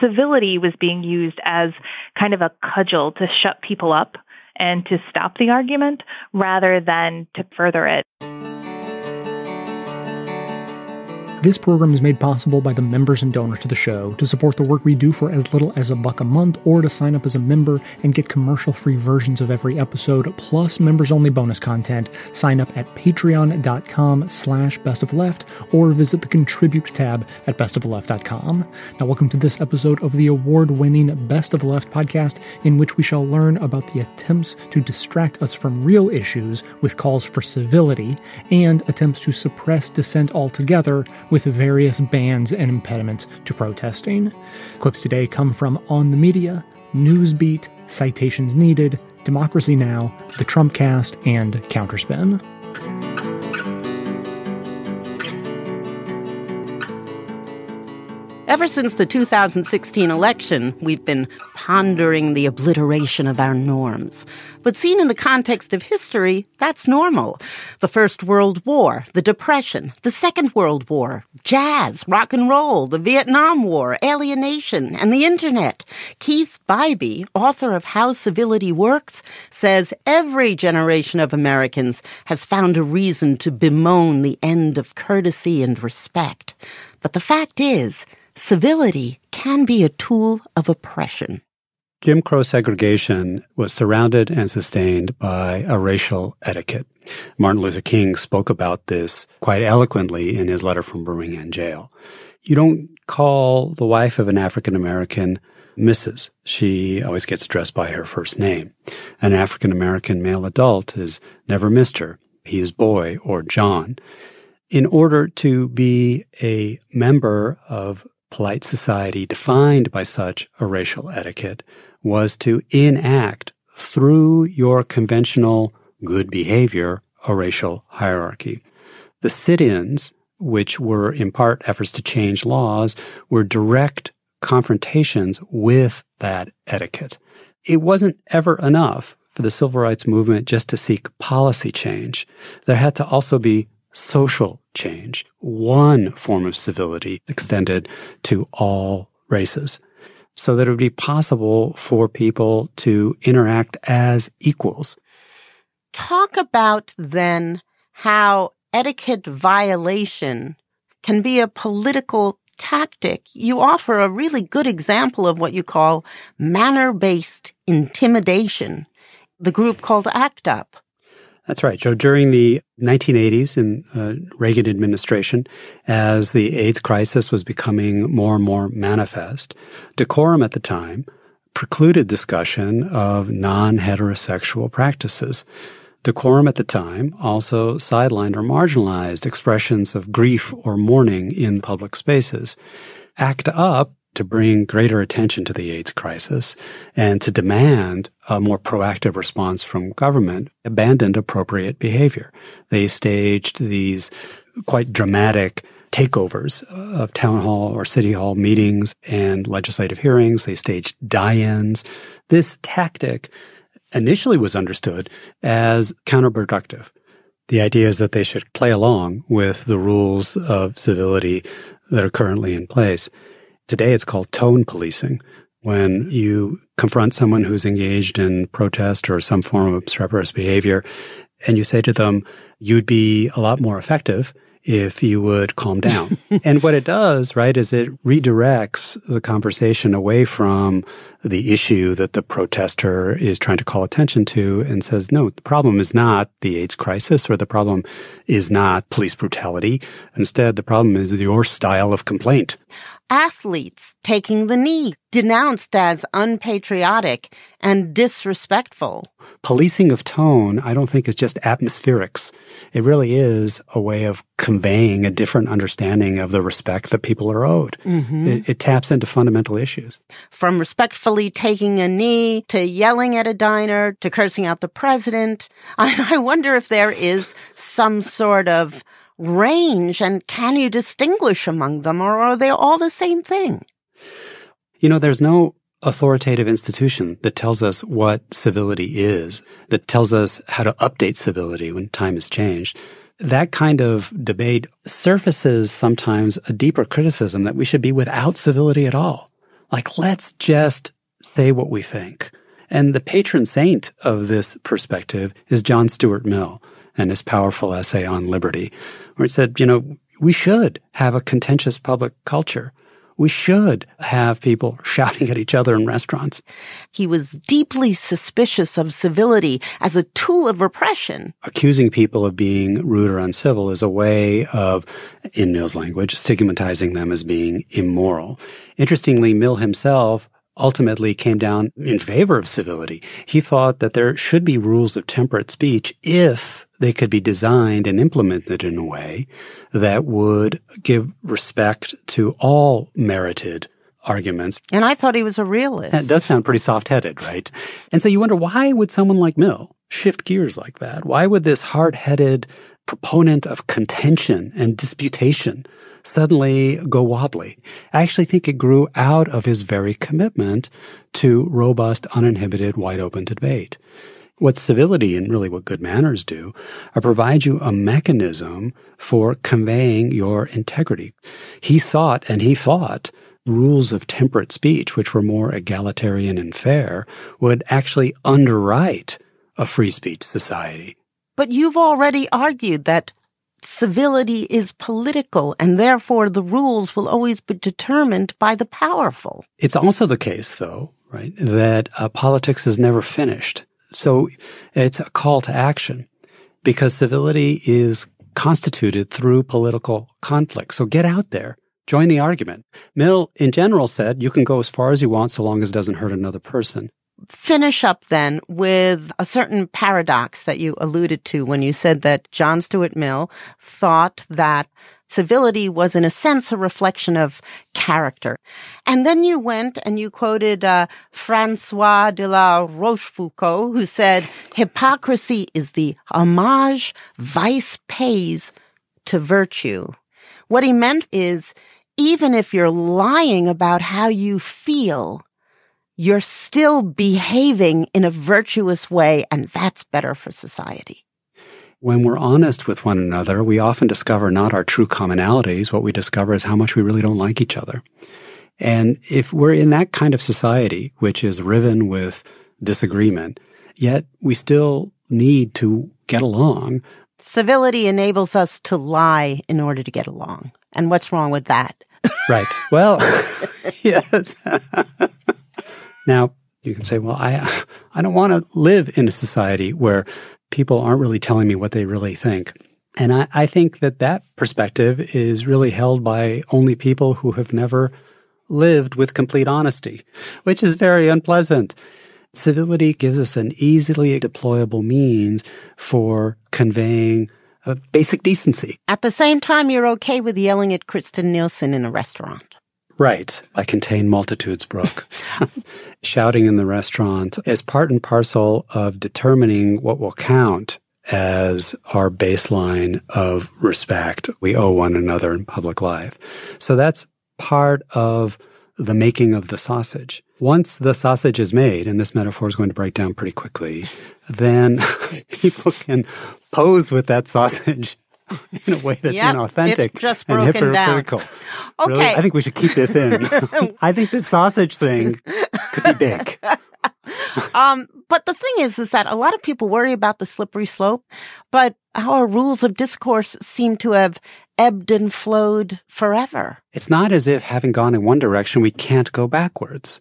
civility was being used as kind of a cudgel to shut people up and to stop the argument rather than to further it. This program is made possible by the members and donors to the show. To support the work we do for as little as a buck a month, or to sign up as a member and get commercial-free versions of every episode, plus members-only bonus content, sign up at patreon.com slash bestofleft, or visit the contribute tab at bestofleft.com. Now welcome to this episode of the award-winning Best of Left podcast, in which we shall learn about the attempts to distract us from real issues with calls for civility, and attempts to suppress dissent altogether with various bans and impediments to protesting. Clips today come from On the Media, Newsbeat, Citations Needed, Democracy Now!, The Trump Cast, and Counterspin. Ever since the 2016 election, we've been pondering the obliteration of our norms. But seen in the context of history, that's normal. The First World War, the Depression, the Second World War, jazz, rock and roll, the Vietnam War, alienation, and the Internet. Keith Bybee, author of How Civility Works, says every generation of Americans has found a reason to bemoan the end of courtesy and respect. But the fact is, civility can be a tool of oppression. Jim Crow segregation was surrounded and sustained by a racial etiquette. Martin Luther King spoke about this quite eloquently in his letter from Birmingham jail. You don't call the wife of an African American Mrs. She always gets addressed by her first name. An African American male adult is never Mr. He is boy or John. In order to be a member of polite society defined by such a racial etiquette was to enact through your conventional good behavior a racial hierarchy. The sit-ins, which were in part efforts to change laws, were direct confrontations with that etiquette. It wasn't ever enough for the civil rights movement just to seek policy change. There had to also be social change, one form of civility extended to all races so that it would be possible for people to interact as equals. Talk about then how etiquette violation can be a political tactic. You offer a really good example of what you call manner based intimidation, the group called ACT UP. That's right. So during the 1980s in uh, Reagan administration, as the AIDS crisis was becoming more and more manifest, decorum at the time precluded discussion of non-heterosexual practices. Decorum at the time also sidelined or marginalized expressions of grief or mourning in public spaces. ACT UP to bring greater attention to the AIDS crisis and to demand a more proactive response from government abandoned appropriate behavior. They staged these quite dramatic takeovers of town hall or city hall meetings and legislative hearings. They staged die-ins. This tactic initially was understood as counterproductive. The idea is that they should play along with the rules of civility that are currently in place. Today it's called tone policing. When you confront someone who's engaged in protest or some form of obstreperous behavior and you say to them, you'd be a lot more effective if you would calm down. and what it does, right, is it redirects the conversation away from the issue that the protester is trying to call attention to and says, no, the problem is not the AIDS crisis or the problem is not police brutality. Instead, the problem is your style of complaint athletes taking the knee, denounced as unpatriotic and disrespectful. Policing of tone, I don't think is just atmospherics. It really is a way of conveying a different understanding of the respect that people are owed. Mm-hmm. It, it taps into fundamental issues. From respectfully taking a knee to yelling at a diner to cursing out the president. I, I wonder if there is some sort of range and can you distinguish among them or are they all the same thing? You know, there's no authoritative institution that tells us what civility is, that tells us how to update civility when time has changed. That kind of debate surfaces sometimes a deeper criticism that we should be without civility at all. Like, let's just say what we think. And the patron saint of this perspective is John Stuart Mill and his powerful essay on liberty, where he said, you know, we should have a contentious public culture. We should have people shouting at each other in restaurants. He was deeply suspicious of civility as a tool of repression. Accusing people of being rude or uncivil is a way of, in Mill's language, stigmatizing them as being immoral. Interestingly, Mill himself ultimately came down in favor of civility. He thought that there should be rules of temperate speech if they could be designed and implemented in a way that would give respect to all merited arguments. And I thought he was a realist. That does sound pretty soft-headed, right? And so you wonder why would someone like Mill shift gears like that? Why would this hard-headed proponent of contention and disputation suddenly go wobbly. I actually think it grew out of his very commitment to robust, uninhibited, wide open debate. What civility and really what good manners do are provide you a mechanism for conveying your integrity. He sought and he thought rules of temperate speech, which were more egalitarian and fair, would actually underwrite a free speech society. But you've already argued that civility is political and therefore the rules will always be determined by the powerful. It's also the case, though, right, that uh, politics is never finished. So it's a call to action because civility is constituted through political conflict. So get out there. Join the argument. Mill, in general, said you can go as far as you want so long as it doesn't hurt another person finish up then with a certain paradox that you alluded to when you said that John Stuart Mill thought that civility was in a sense a reflection of character. And then you went and you quoted uh, Francois de la Rochefoucauld, who said, hypocrisy is the homage vice pays to virtue. What he meant is, even if you're lying about how you feel, you're still behaving in a virtuous way, and that's better for society. When we're honest with one another, we often discover not our true commonalities. What we discover is how much we really don't like each other. And if we're in that kind of society, which is riven with disagreement, yet we still need to get along. Civility enables us to lie in order to get along. And what's wrong with that? right. Well, yes. Now, you can say, well, I, I don't want to live in a society where people aren't really telling me what they really think. And I, I think that that perspective is really held by only people who have never lived with complete honesty, which is very unpleasant. Civility gives us an easily deployable means for conveying basic decency. At the same time, you're okay with yelling at Kirstjen Nielsen in a restaurant. Right. I contain multitudes, Brooke. Shouting in the restaurant is part and parcel of determining what will count as our baseline of respect we owe one another in public life. So that's part of the making of the sausage. Once the sausage is made, and this metaphor is going to break down pretty quickly, then people can pose with that sausage in a way that's yep, inauthentic just and hypocritical. Down. Okay. Really, I think we should keep this in. I think this sausage thing could be big. um, but the thing is, is that a lot of people worry about the slippery slope, but our rules of discourse seem to have ebbed and flowed forever. It's not as if having gone in one direction, we can't go backwards.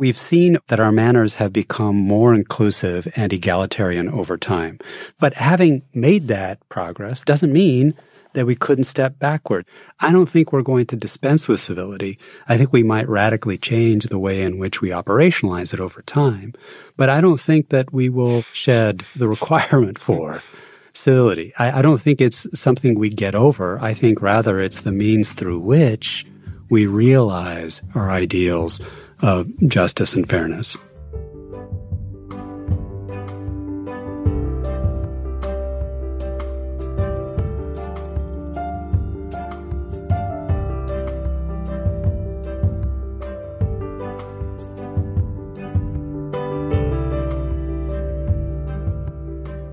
We've seen that our manners have become more inclusive and egalitarian over time. But having made that progress doesn't mean that we couldn't step backward. I don't think we're going to dispense with civility. I think we might radically change the way in which we operationalize it over time. But I don't think that we will shed the requirement for civility. I, I don't think it's something we get over. I think rather it's the means through which we realize our ideals of justice and fairness.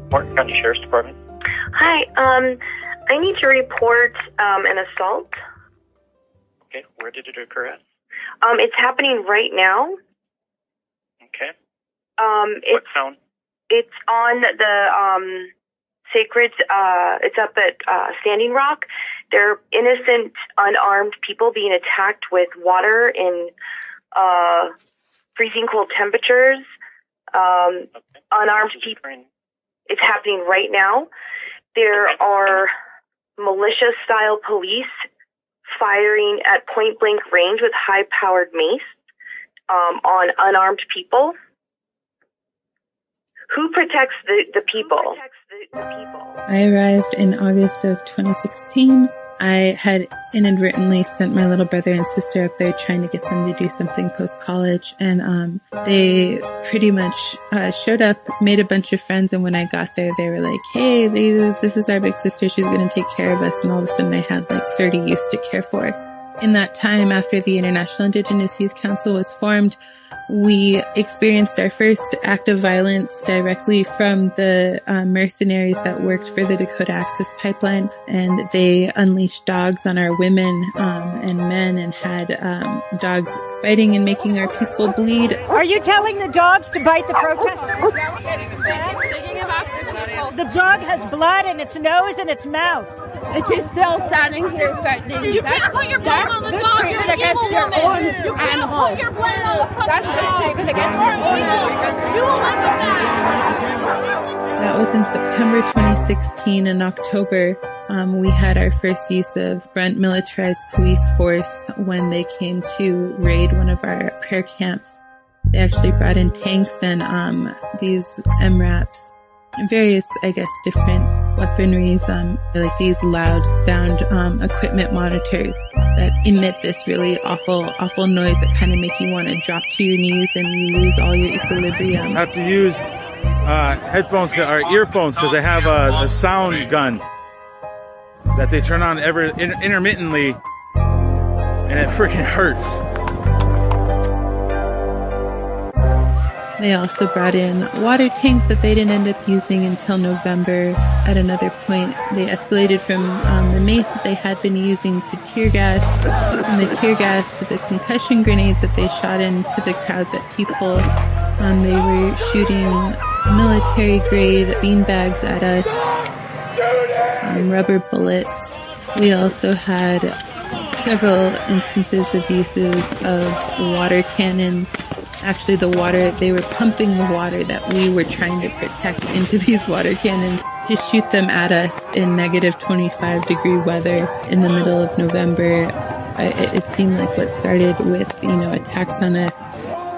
Morton County Sheriff's Department. Hi, um, I need to report um, an assault. Okay, where did it occur at? Um, it's happening right now. Okay. Um, What it's town? it's on the um, sacred. Uh, it's up at uh, Standing Rock. They're innocent, unarmed people being attacked with water in uh, freezing cold temperatures. Um, Okay. unarmed people. It's happening right now. There are militia style police firing at point blank range with high powered mace um, on unarmed people. Who protects the, the people? I arrived in August of 2016. I had inadvertently sent my little brother and sister up there trying to get them to do something post college. And um, they pretty much uh, showed up, made a bunch of friends. And when I got there, they were like, hey, this is our big sister. She's going to take care of us. And all of a sudden, I had like 30 youth to care for. In that time, after the International Indigenous Youth Council was formed, we experienced our first act of violence directly from the uh, mercenaries that worked for the Dakota Access Pipeline, and they unleashed dogs on our women um, and men, and had um, dogs biting and making our people bleed. Are you telling the dogs to bite the protesters? The dog has blood in its nose and its mouth. And she's still standing here threatening You can't put your blame on the that's dog. You're an against evil your woman. own You can't animals. put your blame on the fucking That's dog. treatment against your own evil. You will live with that. That was in September 2016. In October, um, we had our first use of Brent militarized police force when they came to raid one of our prayer camps. They actually brought in tanks and um, these MRAPs, various, I guess, different weaponries, um, like these loud sound um, equipment monitors that emit this really awful, awful noise that kind of make you want to drop to your knees and you lose all your equilibrium. have to use uh, headphones or earphones because they have a, a sound gun that they turn on ever in, intermittently, and it freaking hurts. They also brought in water tanks that they didn't end up using until November. At another point, they escalated from um, the mace that they had been using to tear gas, from the tear gas to the concussion grenades that they shot into the crowds at people. Um, they were shooting military grade beanbags at us, um, rubber bullets. We also had several instances of uses of water cannons. Actually, the water, they were pumping the water that we were trying to protect into these water cannons to shoot them at us in negative 25 degree weather in the middle of November. It, it seemed like what started with, you know, attacks on us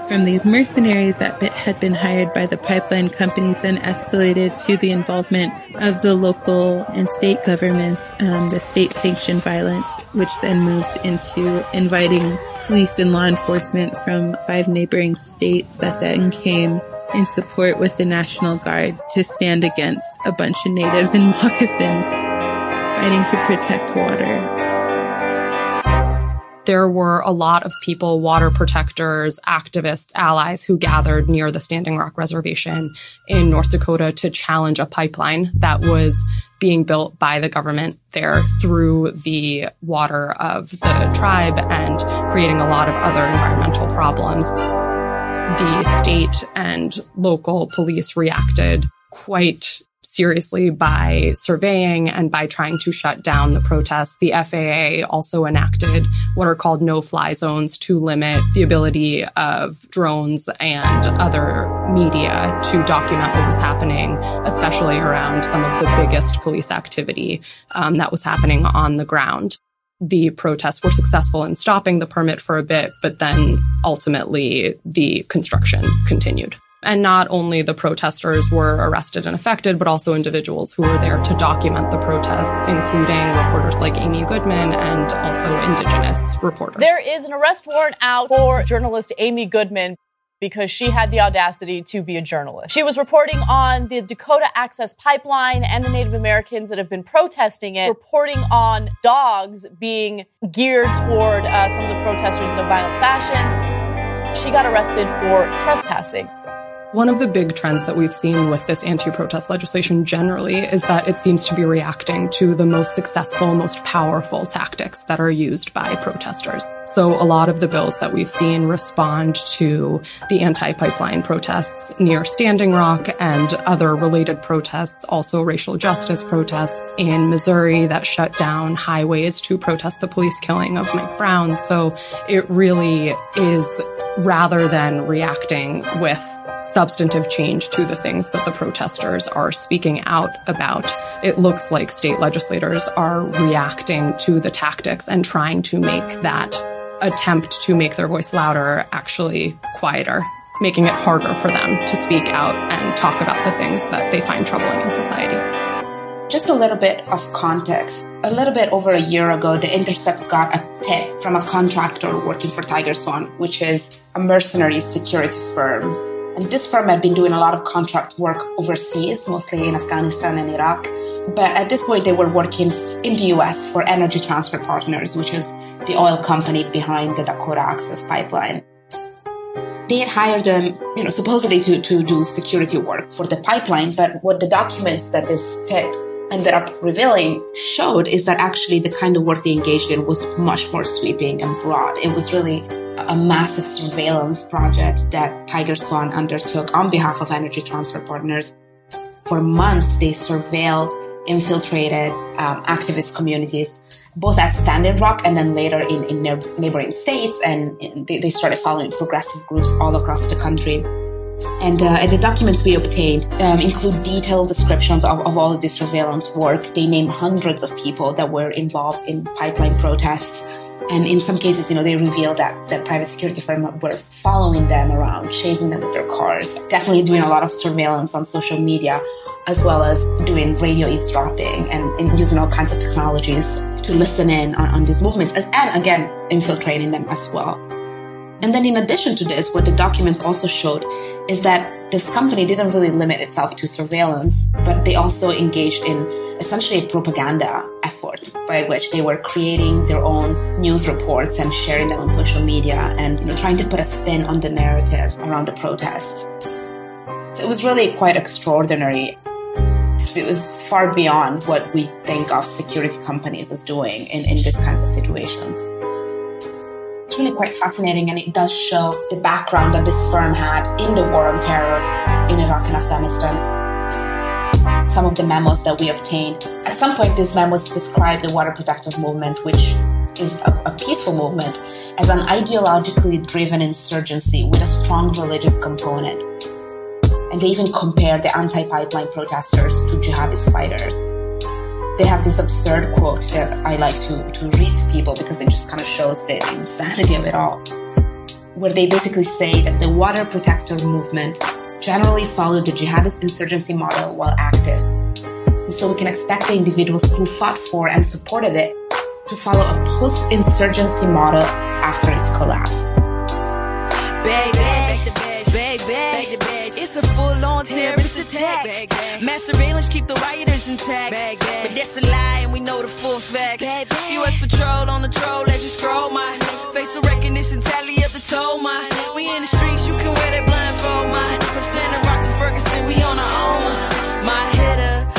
from these mercenaries that had been hired by the pipeline companies then escalated to the involvement of the local and state governments, um, the state sanctioned violence, which then moved into inviting police and law enforcement from five neighboring states that then came in support with the National Guard to stand against a bunch of natives in moccasins fighting to protect water. There were a lot of people, water protectors, activists, allies who gathered near the Standing Rock Reservation in North Dakota to challenge a pipeline that was being built by the government there through the water of the tribe and creating a lot of other environmental problems. The state and local police reacted quite seriously by surveying and by trying to shut down the protests. The FAA also enacted what are called no fly zones to limit the ability of drones and other media to document what was happening, especially around some of the biggest police activity um, that was happening on the ground. The protests were successful in stopping the permit for a bit, but then ultimately the construction continued. And not only the protesters were arrested and affected, but also individuals who were there to document the protests, including reporters like Amy Goodman and also indigenous reporters. There is an arrest warrant out for journalist Amy Goodman because she had the audacity to be a journalist. She was reporting on the Dakota Access Pipeline and the Native Americans that have been protesting it, reporting on dogs being geared toward uh, some of the protesters in a violent fashion. She got arrested for trespassing. One of the big trends that we've seen with this anti protest legislation generally is that it seems to be reacting to the most successful, most powerful tactics that are used by protesters. So a lot of the bills that we've seen respond to the anti pipeline protests near Standing Rock and other related protests, also racial justice protests in Missouri that shut down highways to protest the police killing of Mike Brown. So it really is rather than reacting with substantive change to the things that the protesters are speaking out about. It looks like state legislators are reacting to the tactics and trying to make that attempt to make their voice louder actually quieter, making it harder for them to speak out and talk about the things that they find troubling in society. Just a little bit of context. A little bit over a year ago, The Intercept got a tip from a contractor working for TigerSwan, which is a mercenary security firm and this firm had been doing a lot of contract work overseas, mostly in Afghanistan and Iraq. But at this point, they were working in the US for Energy Transfer Partners, which is the oil company behind the Dakota Access Pipeline. They had hired them, you know, supposedly to, to do security work for the pipeline. But what the documents that this tip ended up revealing showed is that actually the kind of work they engaged in was much more sweeping and broad. It was really a massive surveillance project that TigerSwan undertook on behalf of Energy Transfer Partners. For months, they surveilled infiltrated um, activist communities, both at Standing Rock and then later in, in neighboring states. And they, they started following progressive groups all across the country. And, uh, and, the documents we obtained um, include detailed descriptions of, of all of this surveillance work. They name hundreds of people that were involved in pipeline protests. And in some cases, you know, they revealed that the private security firm were following them around, chasing them with their cars, definitely doing a lot of surveillance on social media, as well as doing radio eavesdropping and, and using all kinds of technologies to listen in on, on these movements, as, and again, infiltrating them as well. And then in addition to this, what the documents also showed is that this company didn't really limit itself to surveillance, but they also engaged in essentially a propaganda effort by which they were creating their own news reports and sharing them on social media and you know, trying to put a spin on the narrative around the protests. So it was really quite extraordinary. It was far beyond what we think of security companies as doing in, in these kinds of situations. Really quite fascinating and it does show the background that this firm had in the war on terror in Iraq and Afghanistan some of the memos that we obtained. At some point, these memos describe the water protectors movement, which is a, a peaceful movement, as an ideologically driven insurgency with a strong religious component. And they even compare the anti pipeline protesters to jihadist fighters. They have this absurd quote that I like to, to read to people because it just kind of shows the insanity of it all. Where they basically say that the water protector movement generally followed the jihadist insurgency model while active. And so we can expect the individuals who fought for and supported it to follow a post insurgency model after its collapse. It's a full-on terrorist attack. Mass surveillance keep the rioters intact. But that's a lie and we know the full facts. U.S. patrol on the troll as you scroll my facial recognition tally up the toll my. We in the streets, you can wear that blindfold my. From Standing Rock to Ferguson, we on our own. My head up,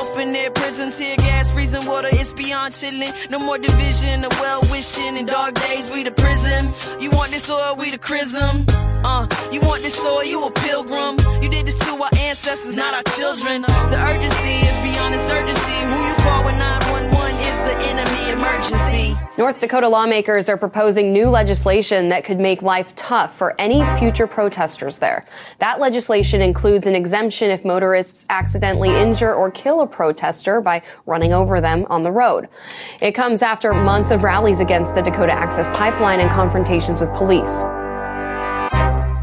open air prison, tear gas, freezing water, it's beyond chilling. No more division, the well wishing. In dark days, we the prism. You want this oil, we the chrism. Uh, you want this soil, you a pilgrim. You did this to our ancestors, not our children. The urgency is beyond insurgency. Who you call when 911 is the enemy emergency. North Dakota lawmakers are proposing new legislation that could make life tough for any future protesters there. That legislation includes an exemption if motorists accidentally injure or kill a protester by running over them on the road. It comes after months of rallies against the Dakota Access Pipeline and confrontations with police.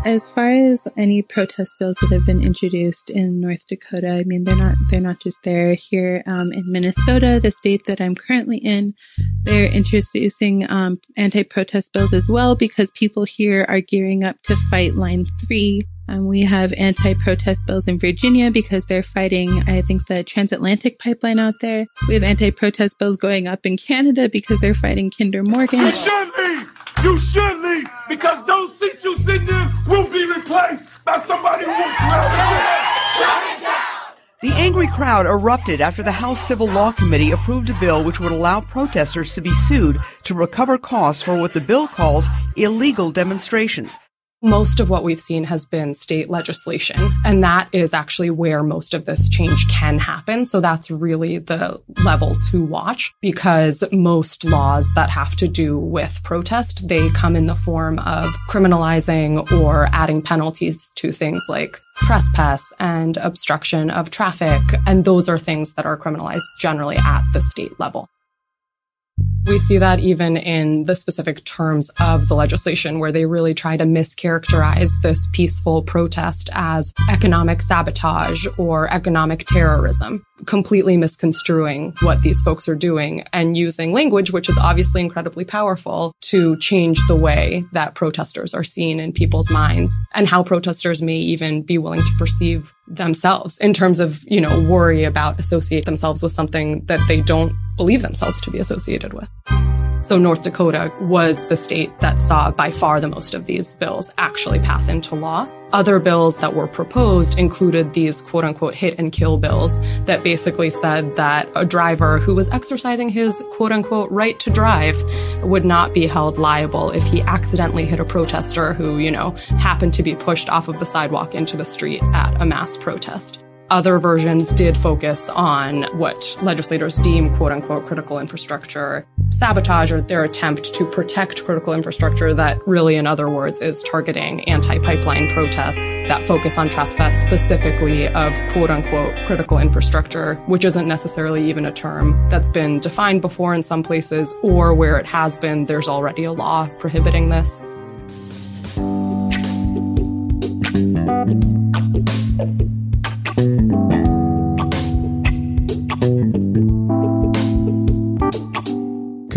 As far as any protest bills that have been introduced in North Dakota, I mean they're not they're not just there. Here um, in Minnesota, the state that I'm currently in, they're introducing um, anti-protest bills as well because people here are gearing up to fight Line Three. Um, we have anti-protest bills in Virginia because they're fighting, I think, the transatlantic pipeline out there. We have anti-protest bills going up in Canada because they're fighting Kinder Morgan. You should leave because those seats you sitting in will be replaced by somebody who will Shut it. The angry crowd erupted after the House Civil Law Committee approved a bill which would allow protesters to be sued to recover costs for what the bill calls illegal demonstrations. Most of what we've seen has been state legislation, and that is actually where most of this change can happen. So that's really the level to watch because most laws that have to do with protest, they come in the form of criminalizing or adding penalties to things like trespass and obstruction of traffic. And those are things that are criminalized generally at the state level. We see that even in the specific terms of the legislation, where they really try to mischaracterize this peaceful protest as economic sabotage or economic terrorism, completely misconstruing what these folks are doing and using language, which is obviously incredibly powerful, to change the way that protesters are seen in people's minds and how protesters may even be willing to perceive themselves in terms of, you know, worry about associate themselves with something that they don't believe themselves to be associated with. So North Dakota was the state that saw by far the most of these bills actually pass into law. Other bills that were proposed included these quote unquote hit and kill bills that basically said that a driver who was exercising his quote unquote right to drive would not be held liable if he accidentally hit a protester who, you know, happened to be pushed off of the sidewalk into the street at a mass protest. Other versions did focus on what legislators deem quote unquote critical infrastructure sabotage or their attempt to protect critical infrastructure that really, in other words, is targeting anti pipeline protests that focus on trespass specifically of quote unquote critical infrastructure, which isn't necessarily even a term that's been defined before in some places, or where it has been, there's already a law prohibiting this.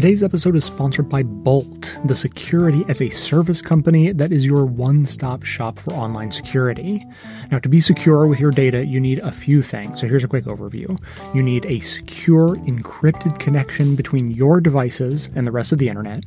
Today's episode is sponsored by Bolt, the security as a service company that is your one stop shop for online security. Now, to be secure with your data, you need a few things. So, here's a quick overview. You need a secure, encrypted connection between your devices and the rest of the internet.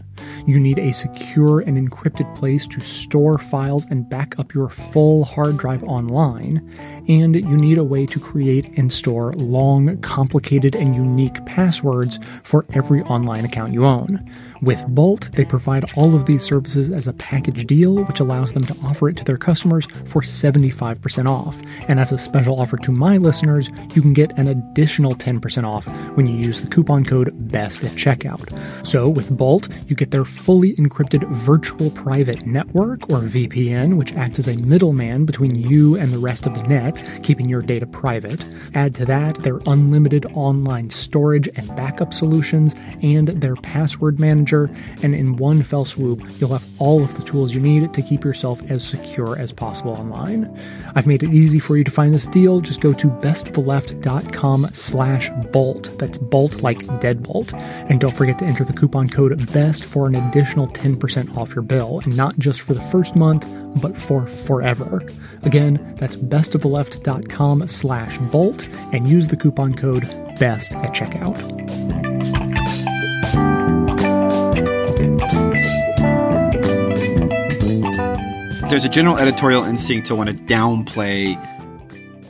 You need a secure and encrypted place to store files and back up your full hard drive online. And you need a way to create and store long, complicated, and unique passwords for every online account you own. With Bolt, they provide all of these services as a package deal, which allows them to offer it to their customers for 75% off. And as a special offer to my listeners, you can get an additional 10% off when you use the coupon code BEST at checkout. So with Bolt, you get their fully encrypted virtual private network, or VPN, which acts as a middleman between you and the rest of the net, keeping your data private. Add to that their unlimited online storage and backup solutions, and their password manager and in one fell swoop, you'll have all of the tools you need to keep yourself as secure as possible online. I've made it easy for you to find this deal. Just go to bestoftheleft.com slash bolt. That's bolt like deadbolt. And don't forget to enter the coupon code BEST for an additional 10% off your bill, and not just for the first month, but for forever. Again, that's bestoftheleft.com slash bolt and use the coupon code BEST at checkout. there's a general editorial instinct to want to downplay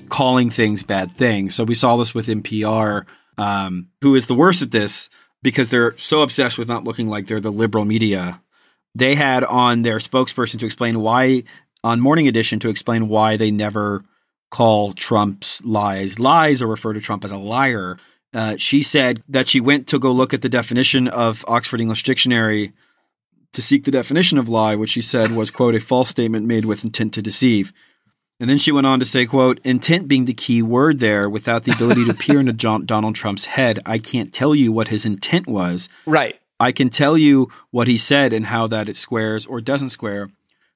calling things bad things. So we saw this with NPR, um, who is the worst at this because they're so obsessed with not looking like they're the liberal media. They had on their spokesperson to explain why, on Morning Edition, to explain why they never call Trump's lies lies or refer to Trump as a liar. Uh, she said that she went to go look at the definition of Oxford English Dictionary to seek the definition of lie, which she said was, quote, a false statement made with intent to deceive. And then she went on to say, quote, intent being the key word there, without the ability to peer into John, Donald Trump's head, I can't tell you what his intent was. Right. I can tell you what he said and how that it squares or doesn't square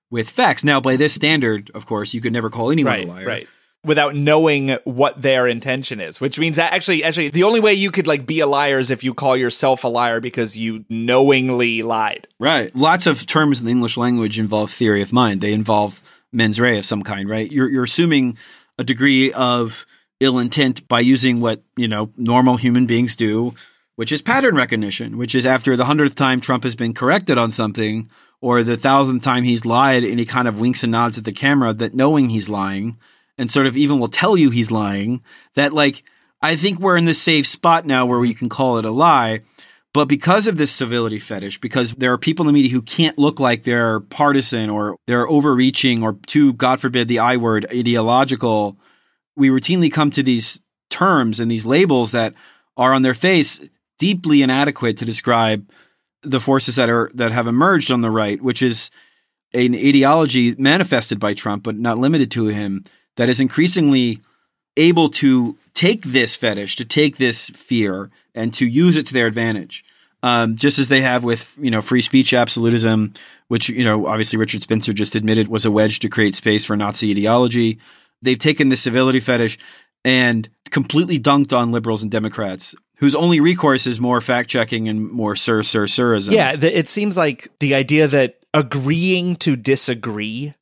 with facts. Now, by this standard, of course, you could never call anyone right, a liar. Right without knowing what their intention is which means that actually actually the only way you could like be a liar is if you call yourself a liar because you knowingly lied. Right. Lots of terms in the english language involve theory of mind. They involve mens rea of some kind right? You're you're assuming a degree of ill intent by using what you know normal human beings do which is pattern recognition which is after the hundredth time trump has been corrected on something or the thousandth time he's lied and he kind of winks and nods at the camera that knowing he's lying and sort of even will tell you he's lying that like I think we're in this safe spot now where we can call it a lie. But because of this civility fetish, because there are people in the media who can't look like they're partisan or they're overreaching or too, God forbid, the I word, ideological, we routinely come to these terms and these labels that are on their face deeply inadequate to describe the forces that are that have emerged on the right, which is an ideology manifested by Trump, but not limited to him, that is increasingly able to take this fetish, to take this fear, and to use it to their advantage. Um, just as they have with you know free speech absolutism, which you know obviously Richard Spencer just admitted was a wedge to create space for Nazi ideology. They've taken the civility fetish and completely dunked on liberals and Democrats, whose only recourse is more fact checking and more sir sir sirism. Yeah, the, it seems like the idea that agreeing to disagree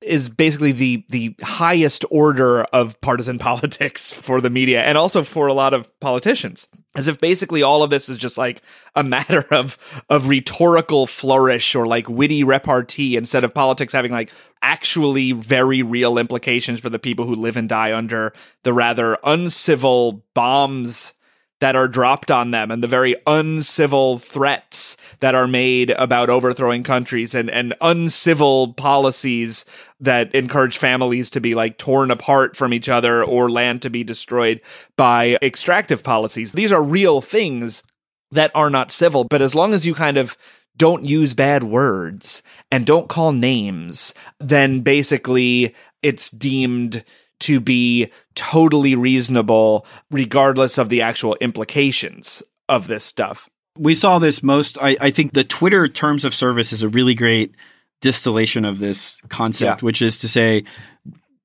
is basically the the highest order of partisan politics for the media and also for a lot of politicians. As if basically all of this is just like a matter of of rhetorical flourish or like witty repartee instead of politics having like actually very real implications for the people who live and die under the rather uncivil bombs that are dropped on them and the very uncivil threats that are made about overthrowing countries and, and uncivil policies that encourage families to be like torn apart from each other or land to be destroyed by extractive policies. These are real things that are not civil, but as long as you kind of don't use bad words and don't call names, then basically it's deemed to be totally reasonable, regardless of the actual implications of this stuff. We saw this most, I, I think the Twitter terms of service is a really great distillation of this concept, Yeah. which is to say,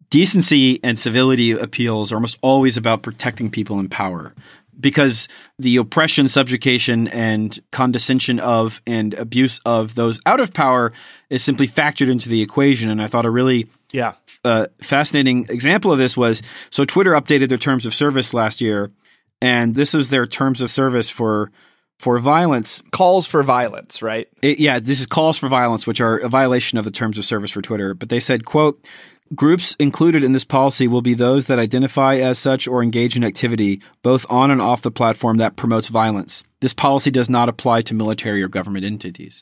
decency and civility appeals are almost always about protecting people in power because the oppression, subjugation, and condescension of and abuse of those out of power is simply factored into the equation. And I thought a really Yeah. uh, fascinating example of this was so Twitter updated their terms of service last year, and this is their terms of service for for violence calls for violence, right? It, yeah, this is calls for violence, which are a violation of the terms of service for Twitter. But they said, "quote." Groups included in this policy will be those that identify as such or engage in activity, both on and off the platform, that promotes violence. This policy does not apply to military or government entities.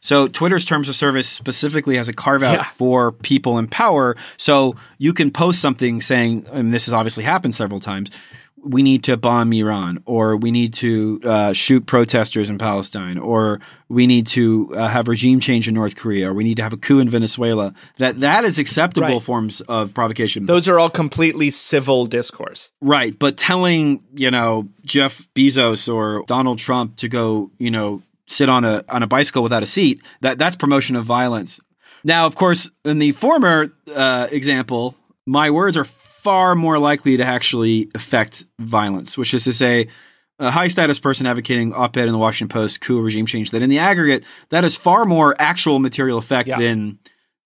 So Twitter's terms of service specifically has a carve out Yeah. for people in power. So you can post something saying, and this has obviously happened several times, we need to bomb Iran, or we need to uh, shoot protesters in Palestine, or we need to uh, have regime change in North Korea, or we need to have a coup in Venezuela. That that is acceptable Right. forms of provocation. Those are all completely civil discourse. Right, but telling you know Jeff Bezos or Donald Trump to go you know sit on a on a bicycle without a seat that that's promotion of violence. Now, of course, in the former uh, example, my words are far more likely to actually affect violence, which is to say. A high status person advocating op ed in the Washington Post, coup regime change, that in the aggregate, that has far more actual material effect than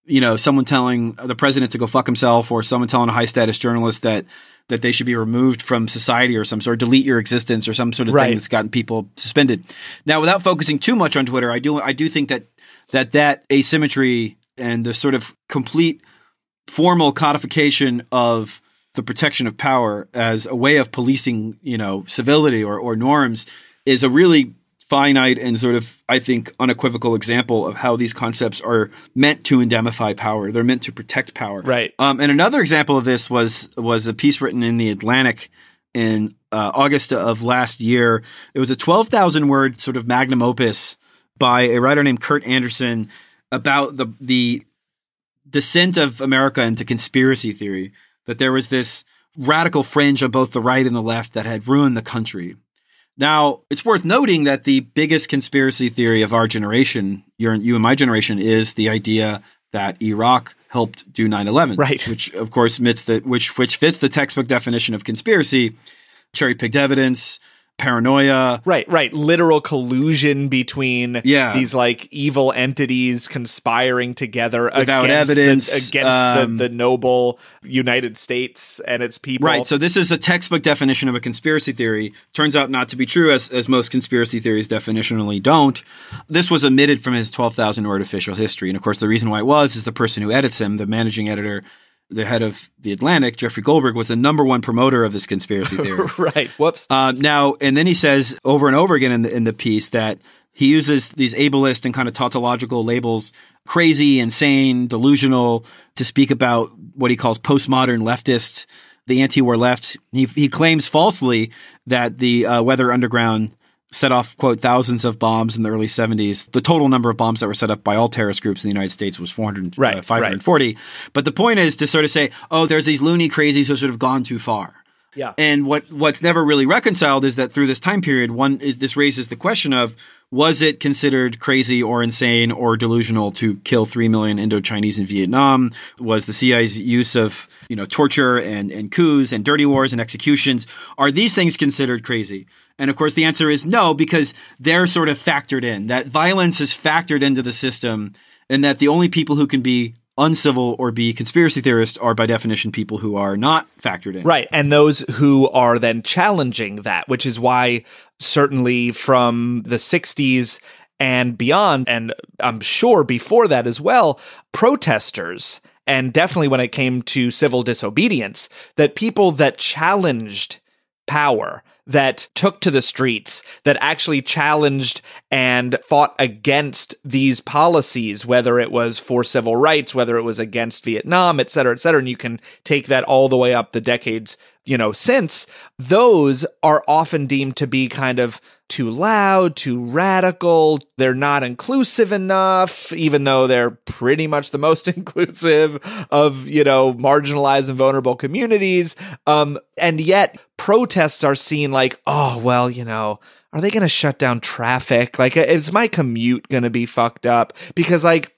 you know, someone telling the president to go fuck himself, or someone telling a high status journalist that that they should be removed from society or some sort, delete your existence, or some sort of Right. thing that's gotten people suspended. Now, without focusing too much on Twitter, I do I do think that that that asymmetry and the sort of complete formal codification of the protection of power as a way of policing, you know, civility or, or norms is a really finite and sort of, I think, unequivocal example of how these concepts are meant to indemnify power. They're meant to protect power. Right. Um, and another example of this was was a piece written in the Atlantic in uh, August of last year. It was a twelve thousand word sort of magnum opus by a writer named Kurt Andersen about the the descent of America into conspiracy theory. That there was this radical fringe on both the right and the left that had ruined the country. Now, it's worth noting that the biggest conspiracy theory of our generation, your, you and my generation, is the idea that Iraq helped do 9/11, Right. Which, of course, fits the which which fits the textbook definition of conspiracy: cherry picked evidence, paranoia. Right, right. Literal collusion between Yeah. these like evil entities conspiring together Without against evidence, the, against um, the, the noble United States and its people. Right. So this is a textbook definition of a conspiracy theory. Turns out not to be true, as as most conspiracy theories definitionally don't. This was omitted from his twelve thousand word official history, and of course, the reason why it was is the person who edits him, the managing editor the head of the Atlantic, Jeffrey Goldberg, was the number one promoter of this conspiracy theory. right. Whoops. Uh, now, and then he says over and over again in the, in the piece that he uses these ableist and kind of tautological labels, crazy, insane, delusional, to speak about what he calls postmodern leftist, the anti-war left. He, he claims falsely that the uh, Weather Underground set off, quote, thousands of bombs in the early 70s. The total number of bombs that were set up by all terrorist groups in the United States was 400, right, uh, 540. Right. But the point is to sort of say, oh, there's these loony crazies who sort of gone too far. Yeah. And what what's never really reconciled is that through this time period, one is this raises the question of was it considered crazy or insane or delusional to kill three million Indo-Chinese in Vietnam? Was the CIA's use of you know torture and and coups and dirty wars and executions are these things considered crazy? And of course, the answer is no because they're sort of factored in. That violence is factored into the system, and that the only people who can be uncivil or be conspiracy theorists are by definition people who are not factored in. Right. And those who are then challenging that, which is why certainly from the 60s and beyond, and I'm sure before that as well, protesters, and definitely when it came to civil disobedience, that people that challenged power that took to the streets, that actually challenged and fought against these policies, whether it was for civil rights, whether it was against Vietnam, et cetera, et cetera. And you can take that all the way up the decades, you know, since those are often deemed to be kind of too loud, too radical. They're not inclusive enough, even though they're pretty much the most inclusive of, you know, marginalized and vulnerable communities. Um, and yet protests are seen like, oh, well, you know, are they going to shut down traffic? Like, is my commute going to be fucked up? Because, like,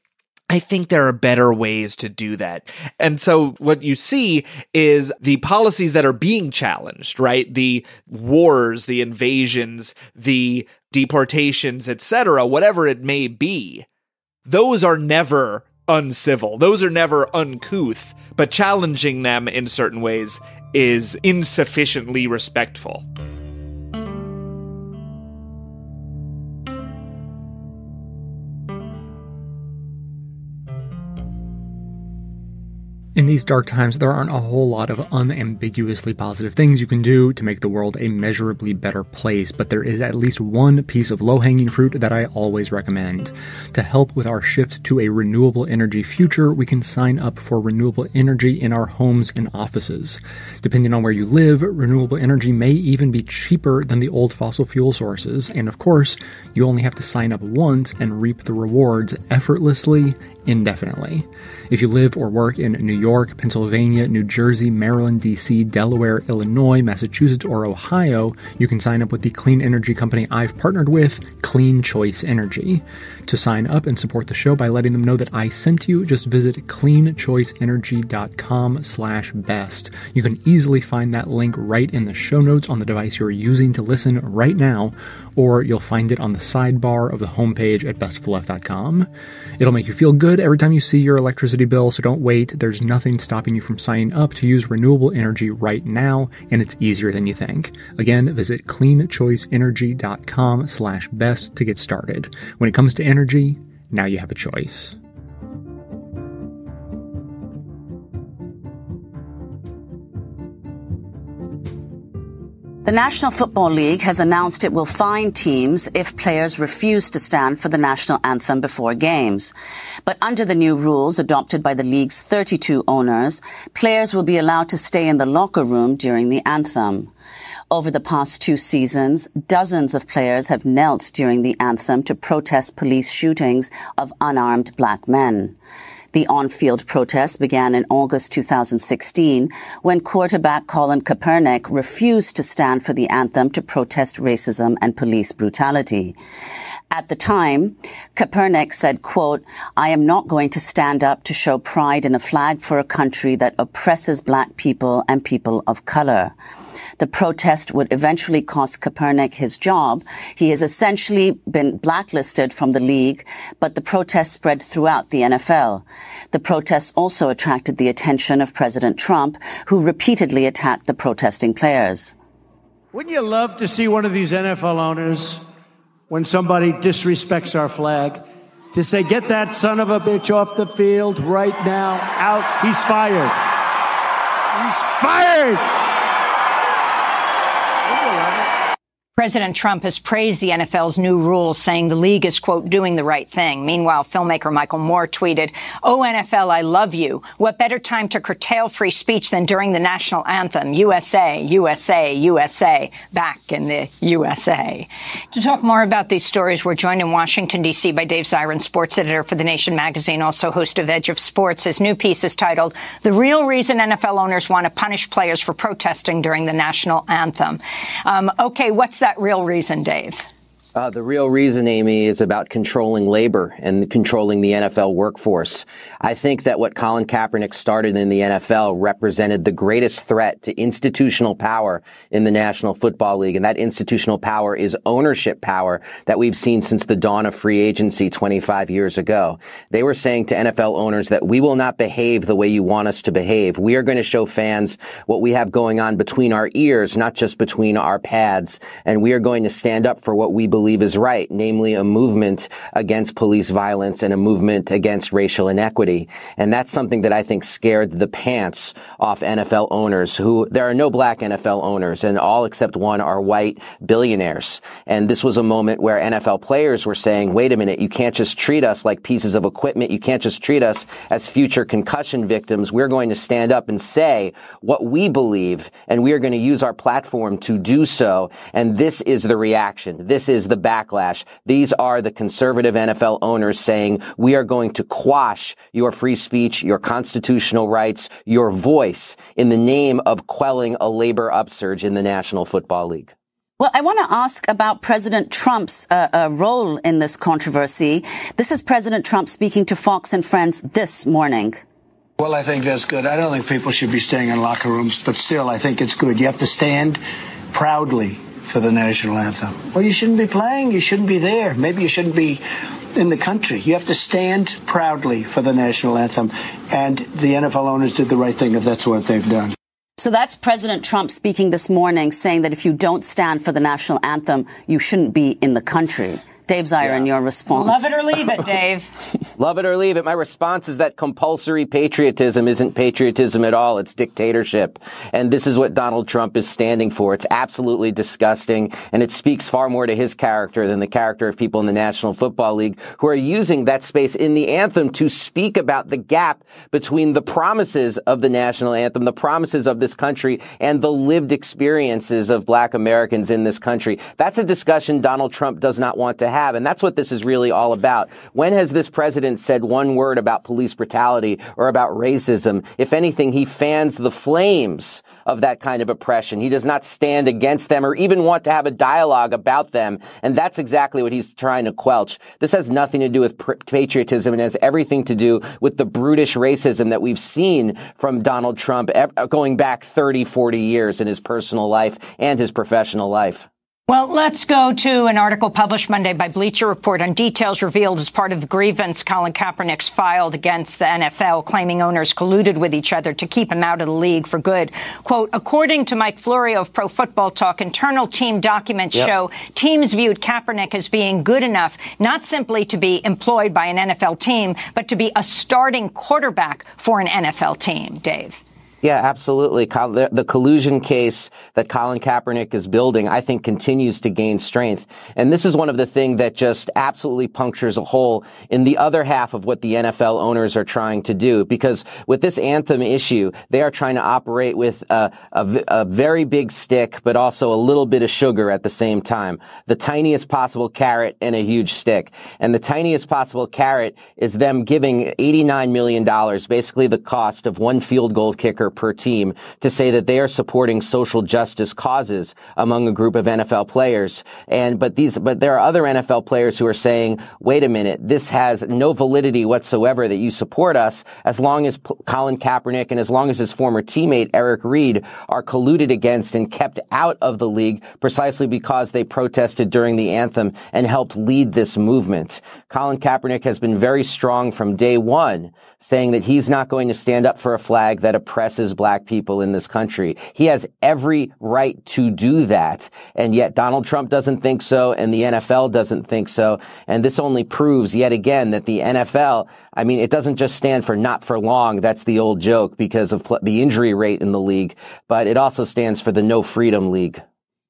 I think there are better ways to do that. And so what you see is the policies that are being challenged, right? The wars, the invasions, the deportations, etc., whatever it may be. Those are never uncivil. Those are never uncouth, but challenging them in certain ways is insufficiently respectful. In these dark times, there aren't a whole lot of unambiguously positive things you can do to make the world a measurably better place, but there is at least one piece of low hanging fruit that I always recommend. To help with our shift to a renewable energy future, we can sign up for renewable energy in our homes and offices. Depending on where you live, renewable energy may even be cheaper than the old fossil fuel sources, and of course, you only have to sign up once and reap the rewards effortlessly indefinitely. If you live or work in New York, Pennsylvania, New Jersey, Maryland, DC, Delaware, Illinois, Massachusetts, or Ohio, you can sign up with the clean energy company I've partnered with, Clean Choice Energy. To sign up and support the show by letting them know that I sent you, just visit cleanchoiceenergy.com slash best. You can easily find that link right in the show notes on the device you're using to listen right now, or you'll find it on the sidebar of the homepage at bestoftheleft.com. It'll make you feel good every time you see your electricity bill, so don't wait. There's nothing stopping you from signing up to use renewable energy right now, and it's easier than you think. Again, visit cleanchoiceenergy.com slash best to get started. When it comes to energy, energy, now you have a choice. The National Football League has announced it will fine teams if players refuse to stand for the national anthem before games. But under the new rules adopted by the league's 32 owners, players will be allowed to stay in the locker room during the anthem. Over the past two seasons, dozens of players have knelt during the anthem to protest police shootings of unarmed black men. The on-field protests began in August 2016 when quarterback Colin Kaepernick refused to stand for the anthem to protest racism and police brutality. At the time, Kaepernick said, quote, I am not going to stand up to show pride in a flag for a country that oppresses black people and people of color. The protest would eventually cost Kaepernick his job. He has essentially been blacklisted from the league, but the protest spread throughout the NFL. The protests also attracted the attention of President Trump, who repeatedly attacked the protesting players. Wouldn't you love to see one of these NFL owners, when somebody disrespects our flag, to say, get that son of a bitch off the field right now, out, he's fired. He's fired. President Trump has praised the NFL's new rules, saying the league is, quote, doing the right thing. Meanwhile, filmmaker Michael Moore tweeted, Oh, NFL, I love you. What better time to curtail free speech than during the national anthem? USA, USA, USA, back in the USA. To talk more about these stories, we're joined in Washington, D.C. by Dave Zirin, sports editor for The Nation magazine, also host of Edge of Sports. His new piece is titled, The Real Reason NFL Owners Want to Punish Players for Protesting During the National Anthem. Um, okay, what's that? That real reason, Dave? Uh, the real reason, Amy, is about controlling labor and controlling the NFL workforce. I think that what Colin Kaepernick started in the NFL represented the greatest threat to institutional power in the National Football League. And that institutional power is ownership power that we've seen since the dawn of free agency 25 years ago. They were saying to NFL owners that we will not behave the way you want us to behave. We are going to show fans what we have going on between our ears, not just between our pads. And we are going to stand up for what we believe believe is right, namely a movement against police violence and a movement against racial inequity. And that's something that I think scared the pants off NFL owners who there are no black NFL owners and all except one are white billionaires. And this was a moment where NFL players were saying, wait a minute, you can't just treat us like pieces of equipment. You can't just treat us as future concussion victims. We're going to stand up and say what we believe and we are going to use our platform to do so. And this is the reaction. This is the the backlash. These are the conservative NFL owners saying, we are going to quash your free speech, your constitutional rights, your voice in the name of quelling a labor upsurge in the National Football League. Well, I want to ask about President Trump's uh, uh, role in this controversy. This is President Trump speaking to Fox and Friends this morning. Well, I think that's good. I don't think people should be staying in locker rooms, but still, I think it's good. You have to stand proudly for the national anthem. Well, you shouldn't be playing. You shouldn't be there. Maybe you shouldn't be in the country. You have to stand proudly for the national anthem. And the NFL owners did the right thing if that's what they've done. So that's President Trump speaking this morning saying that if you don't stand for the national anthem, you shouldn't be in the country. Dave Zirin, yeah. your response. Love it or leave it, Dave. Love it or leave it. My response is that compulsory patriotism isn't patriotism at all. It's dictatorship. And this is what Donald Trump is standing for. It's absolutely disgusting. And it speaks far more to his character than the character of people in the National Football League who are using that space in the anthem to speak about the gap between the promises of the national anthem, the promises of this country, and the lived experiences of black Americans in this country. That's a discussion Donald Trump does not want to have have. And that's what this is really all about. When has this president said one word about police brutality or about racism? If anything, he fans the flames of that kind of oppression. He does not stand against them or even want to have a dialogue about them. And that's exactly what he's trying to quelch. This has nothing to do with patriotism and has everything to do with the brutish racism that we've seen from Donald Trump going back 30, 40 years in his personal life and his professional life. Well, let's go to an article published Monday by Bleacher Report on details revealed as part of the grievance Colin Kaepernick's filed against the NFL, claiming owners colluded with each other to keep him out of the league for good. Quote, according to Mike Florio of Pro Football Talk, internal team documents yep. show teams viewed Kaepernick as being good enough not simply to be employed by an NFL team, but to be a starting quarterback for an NFL team, Dave. Yeah, absolutely. The collusion case that Colin Kaepernick is building, I think, continues to gain strength. And this is one of the things that just absolutely punctures a hole in the other half of what the NFL owners are trying to do. Because with this anthem issue, they are trying to operate with a, a, a very big stick, but also a little bit of sugar at the same time. The tiniest possible carrot and a huge stick. And the tiniest possible carrot is them giving $89 million, basically the cost of one field goal kicker per team to say that they are supporting social justice causes among a group of NFL players. And, but these, but there are other NFL players who are saying, wait a minute, this has no validity whatsoever that you support us as long as P- Colin Kaepernick and as long as his former teammate Eric Reid are colluded against and kept out of the league precisely because they protested during the anthem and helped lead this movement. Colin Kaepernick has been very strong from day one saying that he's not going to stand up for a flag that oppresses oppresses black people in this country. He has every right to do that. And yet Donald Trump doesn't think so and the NFL doesn't think so. And this only proves yet again that the NFL, I mean, it doesn't just stand for not for long. That's the old joke because of the injury rate in the league, but it also stands for the no freedom league.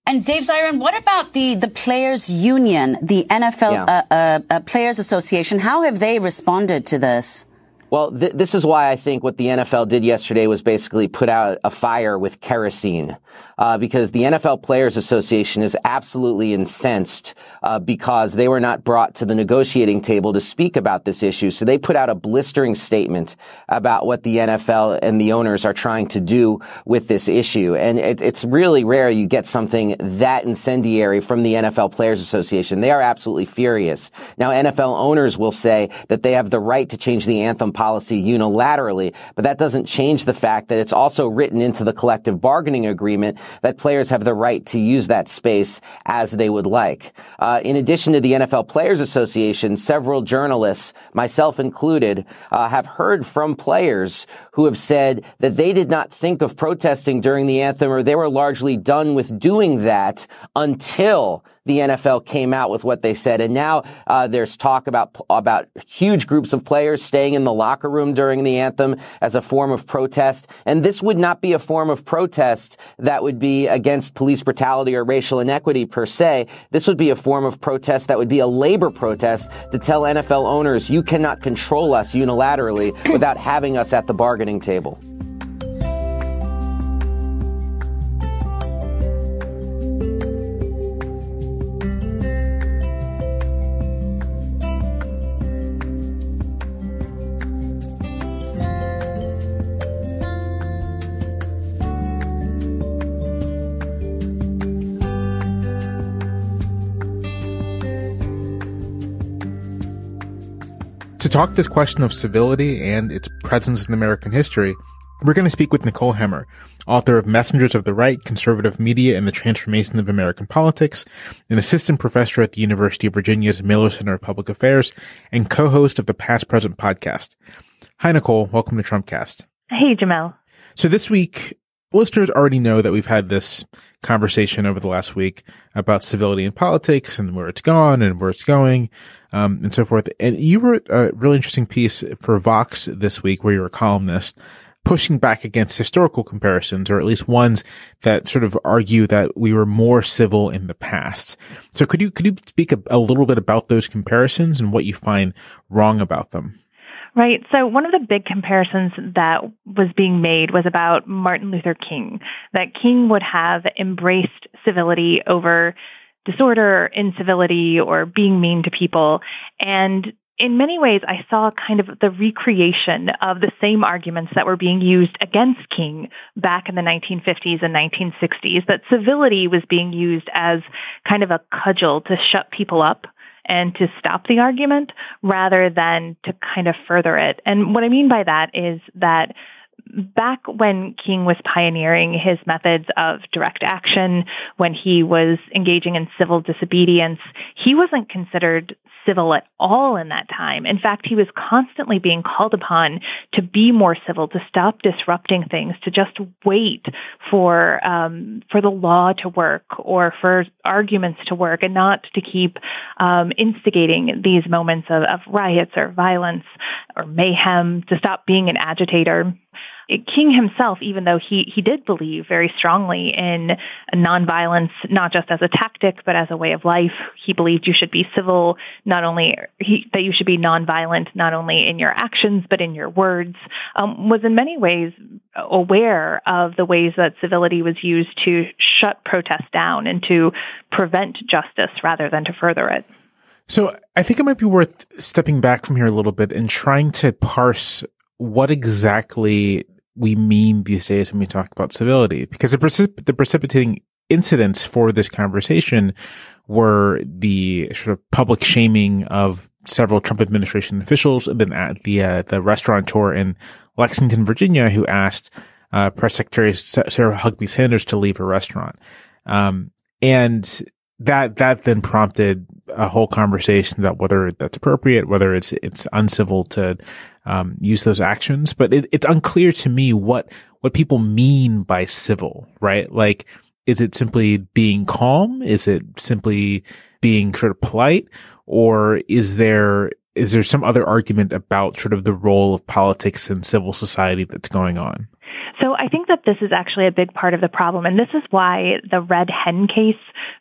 And Dave Zirin, what about the, the players union, the NFL yeah. uh, uh, uh, Players Association? How have they responded to this? Well, th- this is why I think what the NFL did yesterday was basically put out a fire with kerosene uh, because the NFL Players Association is absolutely incensed uh, because they were not brought to the negotiating table to speak about this issue. So they put out a blistering statement about what the NFL and the owners are trying to do with this issue. And it, it's really rare you get something that incendiary from the NFL Players Association. They are absolutely furious. Now, NFL owners will say that they have the right to change the anthem policy unilaterally, but that doesn't change the fact that it's also written into the collective bargaining agreement that players have the right to use that space as they would like. Uh, in addition to the NFL Players Association, several journalists, myself included, uh, have heard from players who have said that they did not think of protesting during the anthem or they were largely done with doing that until the NFL came out with what they said. And now uh, there's talk about about huge groups of players staying in the locker room during the anthem as a form of protest. And this would not be a form of protest that would be against police brutality or racial inequity per se. This would be a form of protest that would be a labor protest to tell NFL owners you cannot control us unilaterally without having us at the bargaining table. Talk this question of civility and its presence in American history, we're going to speak with Nicole Hemmer, author of Messengers of the Right, Conservative Media and the Transformation of American Politics, an assistant professor at the University of Virginia's Miller Center of Public Affairs, and co-host of the Past Present podcast. Hi, Nicole. Welcome to Trumpcast. Hey, Jamelle. So this week, listeners already know that we've had this conversation over the last week about civility in politics and where it's gone and where it's going, um, and so forth. And you wrote a really interesting piece for Vox this week where you're a columnist pushing back against historical comparisons, or at least ones that sort of argue that we were more civil in the past. So could you, could you speak a, a little bit about those comparisons and what you find wrong about them? Right. So one of the big comparisons that was being made was about Martin Luther King, that King would have embraced civility over disorder, incivility, or being mean to people. And in many ways, I saw kind of the recreation of the same arguments that were being used against King back in the 1950s and 1960s, that civility was being used as kind of a cudgel to shut people up and to stop the argument rather than to kind of further it. And what I mean by that is that back when King was pioneering his methods of direct action, when he was engaging in civil disobedience, he wasn't considered civil at all in that time. In fact, he was constantly being called upon to be more civil, to stop disrupting things, to just wait for um, for the law to work or for arguments to work, and not to keep um, instigating these moments of, of riots or violence or mayhem. To stop being an agitator. King himself, even though he, he did believe very strongly in nonviolence, not just as a tactic, but as a way of life, he believed you should be civil, not only he, that you should be nonviolent, not only in your actions, but in your words, um, was in many ways aware of the ways that civility was used to shut protests down and to prevent justice rather than to further it. So I think it might be worth stepping back from here a little bit and trying to parse what exactly we mean these days when we talk about civility, because the, precip- the precipitating incidents for this conversation were the sort of public shaming of several Trump administration officials, and then at the uh, the restaurateur in Lexington, Virginia, who asked uh, Press Secretary Sarah Huckabee Sanders to leave her restaurant, um, and that that then prompted a whole conversation about whether that's appropriate, whether it's it's uncivil to um, use those actions. But it, it's unclear to me what what people mean by civil, right? Like, is it simply being calm? Is it simply being sort of polite, or is there is there some other argument about sort of the role of politics and civil society that's going on? So I think that this is actually a big part of the problem. And this is why the red hen case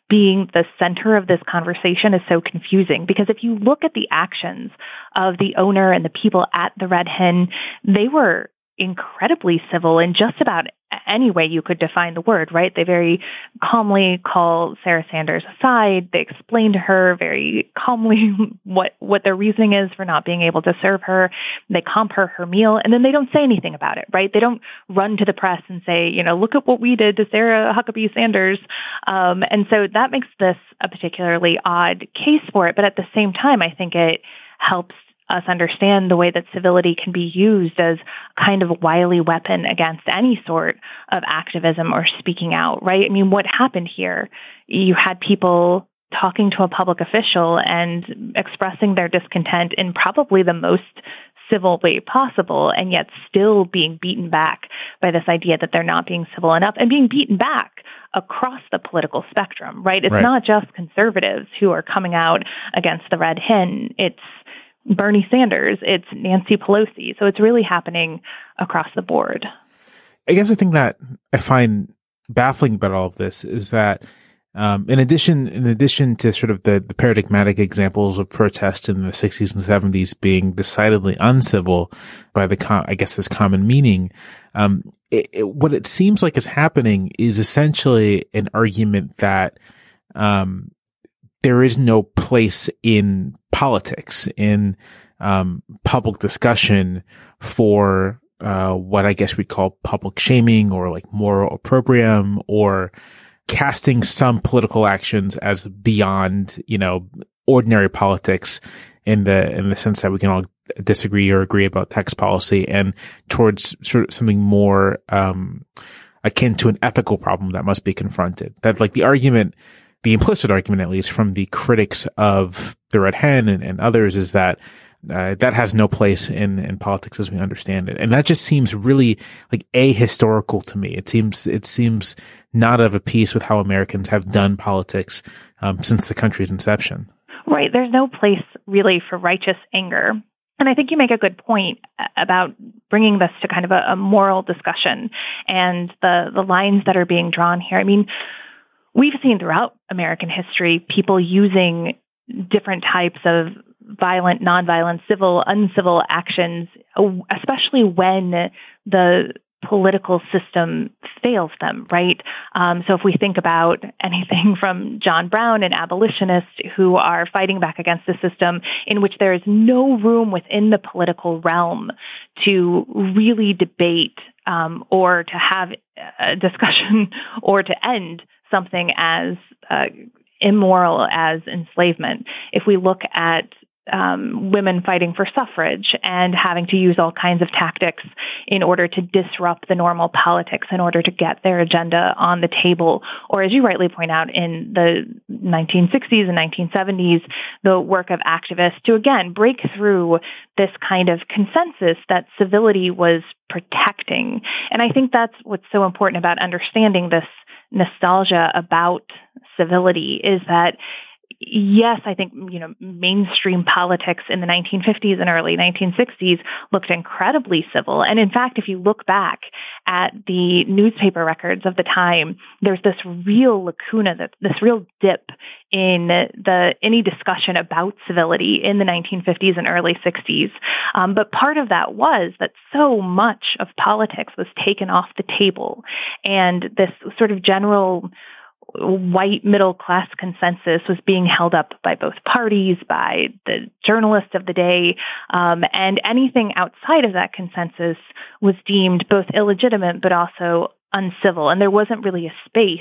being the center of this conversation is so confusing. Because if you look at the actions of the owner and the people at the red hen, they were incredibly civil in just about any way you could define the word, right? They very calmly call Sarah Sanders aside. They explain to her very calmly what, what their reasoning is for not being able to serve her. They comp her her meal and then they don't say anything about it, right? They don't run to the press and say, you know, look at what we did to Sarah Huckabee Sanders. Um, and so that makes this a particularly odd case for it. But at the same time, I think it helps us understand the way that civility can be used as a kind of a wily weapon against any sort of activism or speaking out, right? I mean, what happened here? You had people talking to a public official and expressing their discontent in probably the most civil way possible and yet still being beaten back by this idea that they're not being civil enough and being beaten back across the political spectrum, right? It's right. not just conservatives who are coming out against the red hen. It's Bernie Sanders, it's Nancy Pelosi. So it's really happening across the board. I guess the thing that I find baffling about all of this is that um, in addition, in addition to sort of the, the paradigmatic examples of protest in the 60s and 70s being decidedly uncivil by the, com- I guess, this common meaning, um, it, it, what it seems like is happening is essentially an argument that um, there is no place in politics, in um, public discussion for uh, what I guess we'd call public shaming or like moral opprobrium or casting some political actions as beyond, you know, ordinary politics in the in the sense that we can all disagree or agree about tax policy and towards sort of something more um, akin to an ethical problem that must be confronted. That like the argument the implicit argument, at least from the critics of the Red Hen and, and others, is that uh, that has no place in, in politics as we understand it. And that just seems really like ahistorical to me. It seems, it seems not of a piece with how Americans have done politics um, since the country's inception. Right. There's no place really for righteous anger. And I think you make a good point about bringing this to kind of a, a moral discussion and the, the lines that are being drawn here. I mean, we've seen throughout American history people using different types of violent, nonviolent, civil, uncivil actions, especially when the political system fails them, right? Um, so if we think about anything from John Brown and abolitionists who are fighting back against the system in which there is no room within the political realm to really debate um, or to have a discussion or to end something as uh, immoral as enslavement. If we look at um, women fighting for suffrage and having to use all kinds of tactics in order to disrupt the normal politics in order to get their agenda on the table. Or as you rightly point out, in the 1960s and 1970s, the work of activists to again break through this kind of consensus that civility was protecting. And I think that's what's so important about understanding this nostalgia about civility is that yes, I think, you know, mainstream politics in the 1950s and early 1960s looked incredibly civil. And in fact, if you look back at the newspaper records of the time, there's this real lacuna, this real dip in the any discussion about civility in the 1950s and early 60s. Um, but part of that was that so much of politics was taken off the table, and this sort of general white middle class consensus was being held up by both parties, by the journalists of the day, um, and anything outside of that consensus was deemed both illegitimate but also uncivil. And there wasn't really a space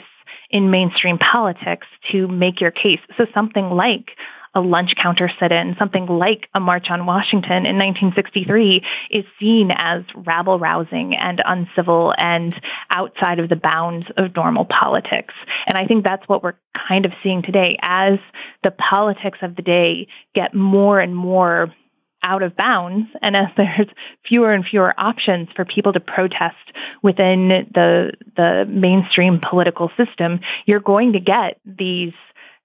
in mainstream politics to make your case. So something like a lunch counter sit-in, something like a march on Washington in 1963 is seen as rabble rousing and uncivil and outside of the bounds of normal politics. And I think that's what we're kind of seeing today as the politics of the day get more and more out of bounds and as there's fewer and fewer options for people to protest within the the mainstream political system, you're going to get these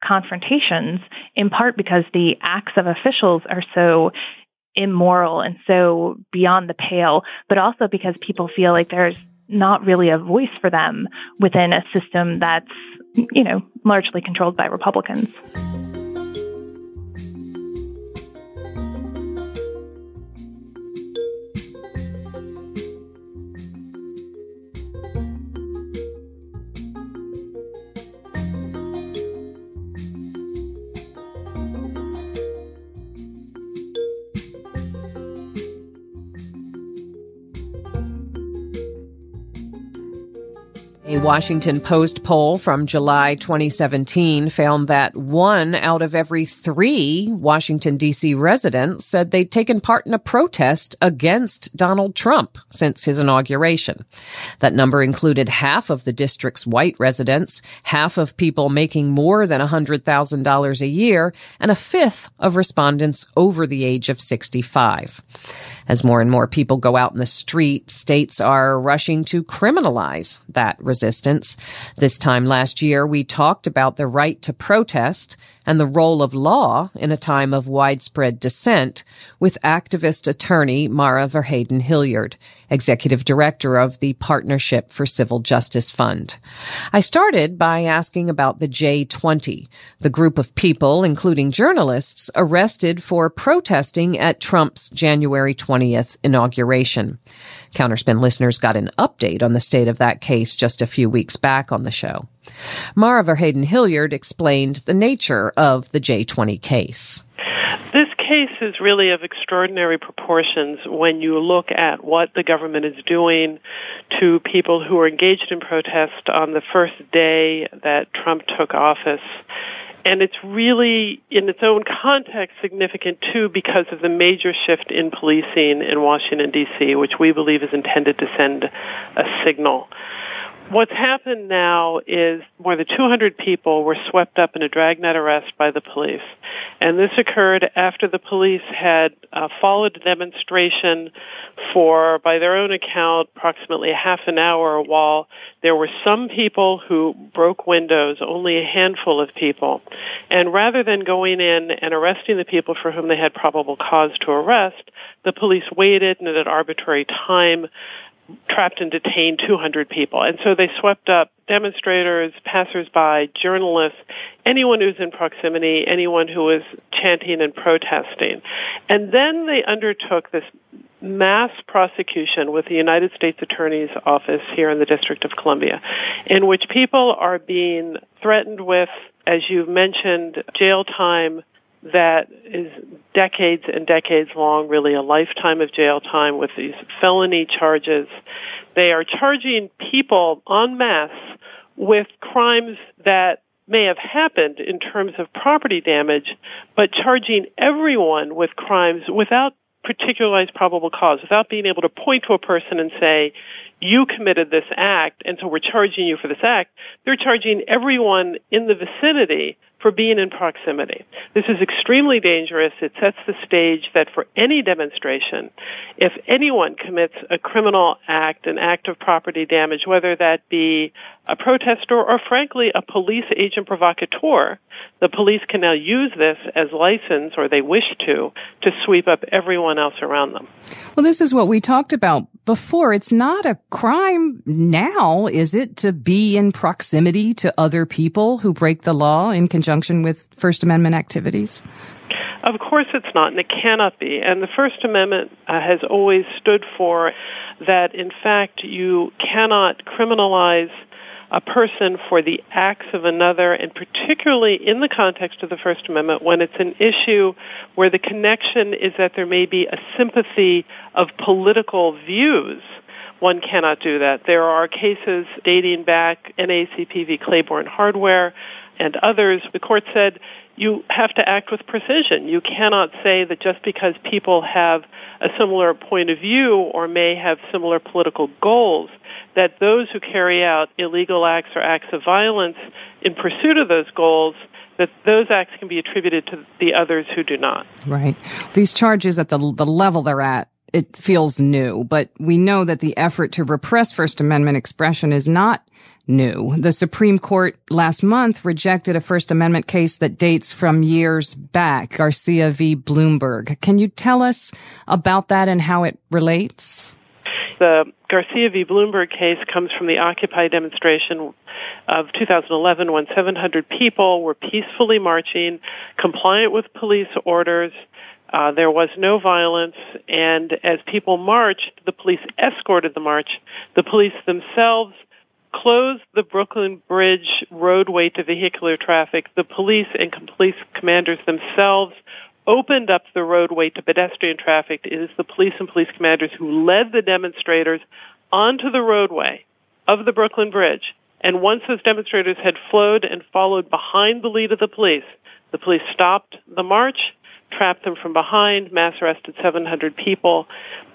confrontations in part because the acts of officials are so immoral and so beyond the pale, but also because people feel like there's not really a voice for them within a system that's, you know, largely controlled by Republicans. A Washington Post poll from July 2017 found that one out of every three Washington DC residents said they'd taken part in a protest against Donald Trump since his inauguration. That number included half of the district's white residents, half of people making more than $100,000 a year, and a fifth of respondents over the age of 65. As more and more people go out in the street, states are rushing to criminalize that resistance. This time last year, we talked about the right to protest and the role of law in a time of widespread dissent with activist attorney Mara Verheyden Hilliard, executive director of the Partnership for Civil Justice Fund. I started by asking about the J20, the group of people, including journalists, arrested for protesting at Trump's January 20th inauguration. Counterspin listeners got an update on the state of that case just a few weeks back on the show. Mara Verheyden Hilliard explained the nature of the J20 case. This case is really of extraordinary proportions when you look at what the government is doing to people who are engaged in protest on the first day that Trump took office. And it's really, in its own context, significant too because of the major shift in policing in Washington, D.C., which we believe is intended to send a signal. What's happened now is more than 200 people were swept up in a dragnet arrest by the police. And this occurred after the police had uh, followed a demonstration for, by their own account, approximately a half an hour while there were some people who broke windows, only a handful of people. And rather than going in and arresting the people for whom they had probable cause to arrest, the police waited and at an arbitrary time trapped and detained 200 people. And so they swept up demonstrators, passersby, journalists, anyone who's in proximity, anyone who was chanting and protesting. And then they undertook this mass prosecution with the United States Attorney's Office here in the District of Columbia, in which people are being threatened with, as you've mentioned, jail time, that is decades and decades long, really a lifetime of jail time with these felony charges. They are charging people en masse with crimes that may have happened in terms of property damage, but charging everyone with crimes without particularized probable cause, without being able to point to a person and say, you committed this act, and so we're charging you for this act. They're charging everyone in the vicinity for being in proximity. This is extremely dangerous. It sets the stage that for any demonstration, if anyone commits a criminal act, an act of property damage, whether that be a protester or frankly a police agent provocateur, the police can now use this as license or they wish to to sweep up everyone else around them. Well, this is what we talked about before. It's not a crime now, is it, to be in proximity to other people who break the law in conjunction with First Amendment activities? Of course it's not, and it cannot be. And the First Amendment uh, has always stood for that, in fact, you cannot criminalize a person for the acts of another, and particularly in the context of the First Amendment, when it's an issue where the connection is that there may be a sympathy of political views one cannot do that. There are cases dating back NAACP v. Claiborne Hardware and others. The court said you have to act with precision. You cannot say that just because people have a similar point of view or may have similar political goals that those who carry out illegal acts or acts of violence in pursuit of those goals that those acts can be attributed to the others who do not. Right. These charges at the the level they're at it feels new, but we know that the effort to repress First Amendment expression is not new. The Supreme Court last month rejected a First Amendment case that dates from years back, Garcia v. Bloomberg. Can you tell us about that and how it relates? The Garcia v. Bloomberg case comes from the Occupy demonstration of 2011 when 700 people were peacefully marching, compliant with police orders. Uh, there was no violence, and as people marched, the police escorted the march. The police themselves closed the Brooklyn Bridge roadway to vehicular traffic. The police and police commanders themselves opened up the roadway to pedestrian traffic. It is the police and police commanders who led the demonstrators onto the roadway of the Brooklyn Bridge. And once those demonstrators had flowed and followed behind the lead of the police, the police stopped the march, trapped them from behind, mass arrested 700 people.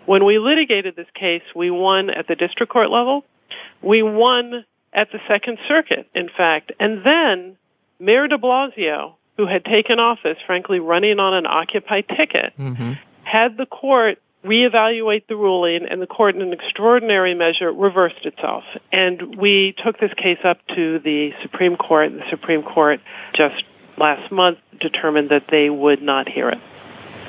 When we litigated this case, we won at the district court level we won at the Second Circuit, in fact. And then Mayor de Blasio, who had taken office, frankly, running on an Occupy ticket, mm-hmm. had the court reevaluate the ruling, and the court, in an extraordinary measure, reversed itself. And we took this case up to the Supreme Court. The Supreme Court just last month determined that they would not hear it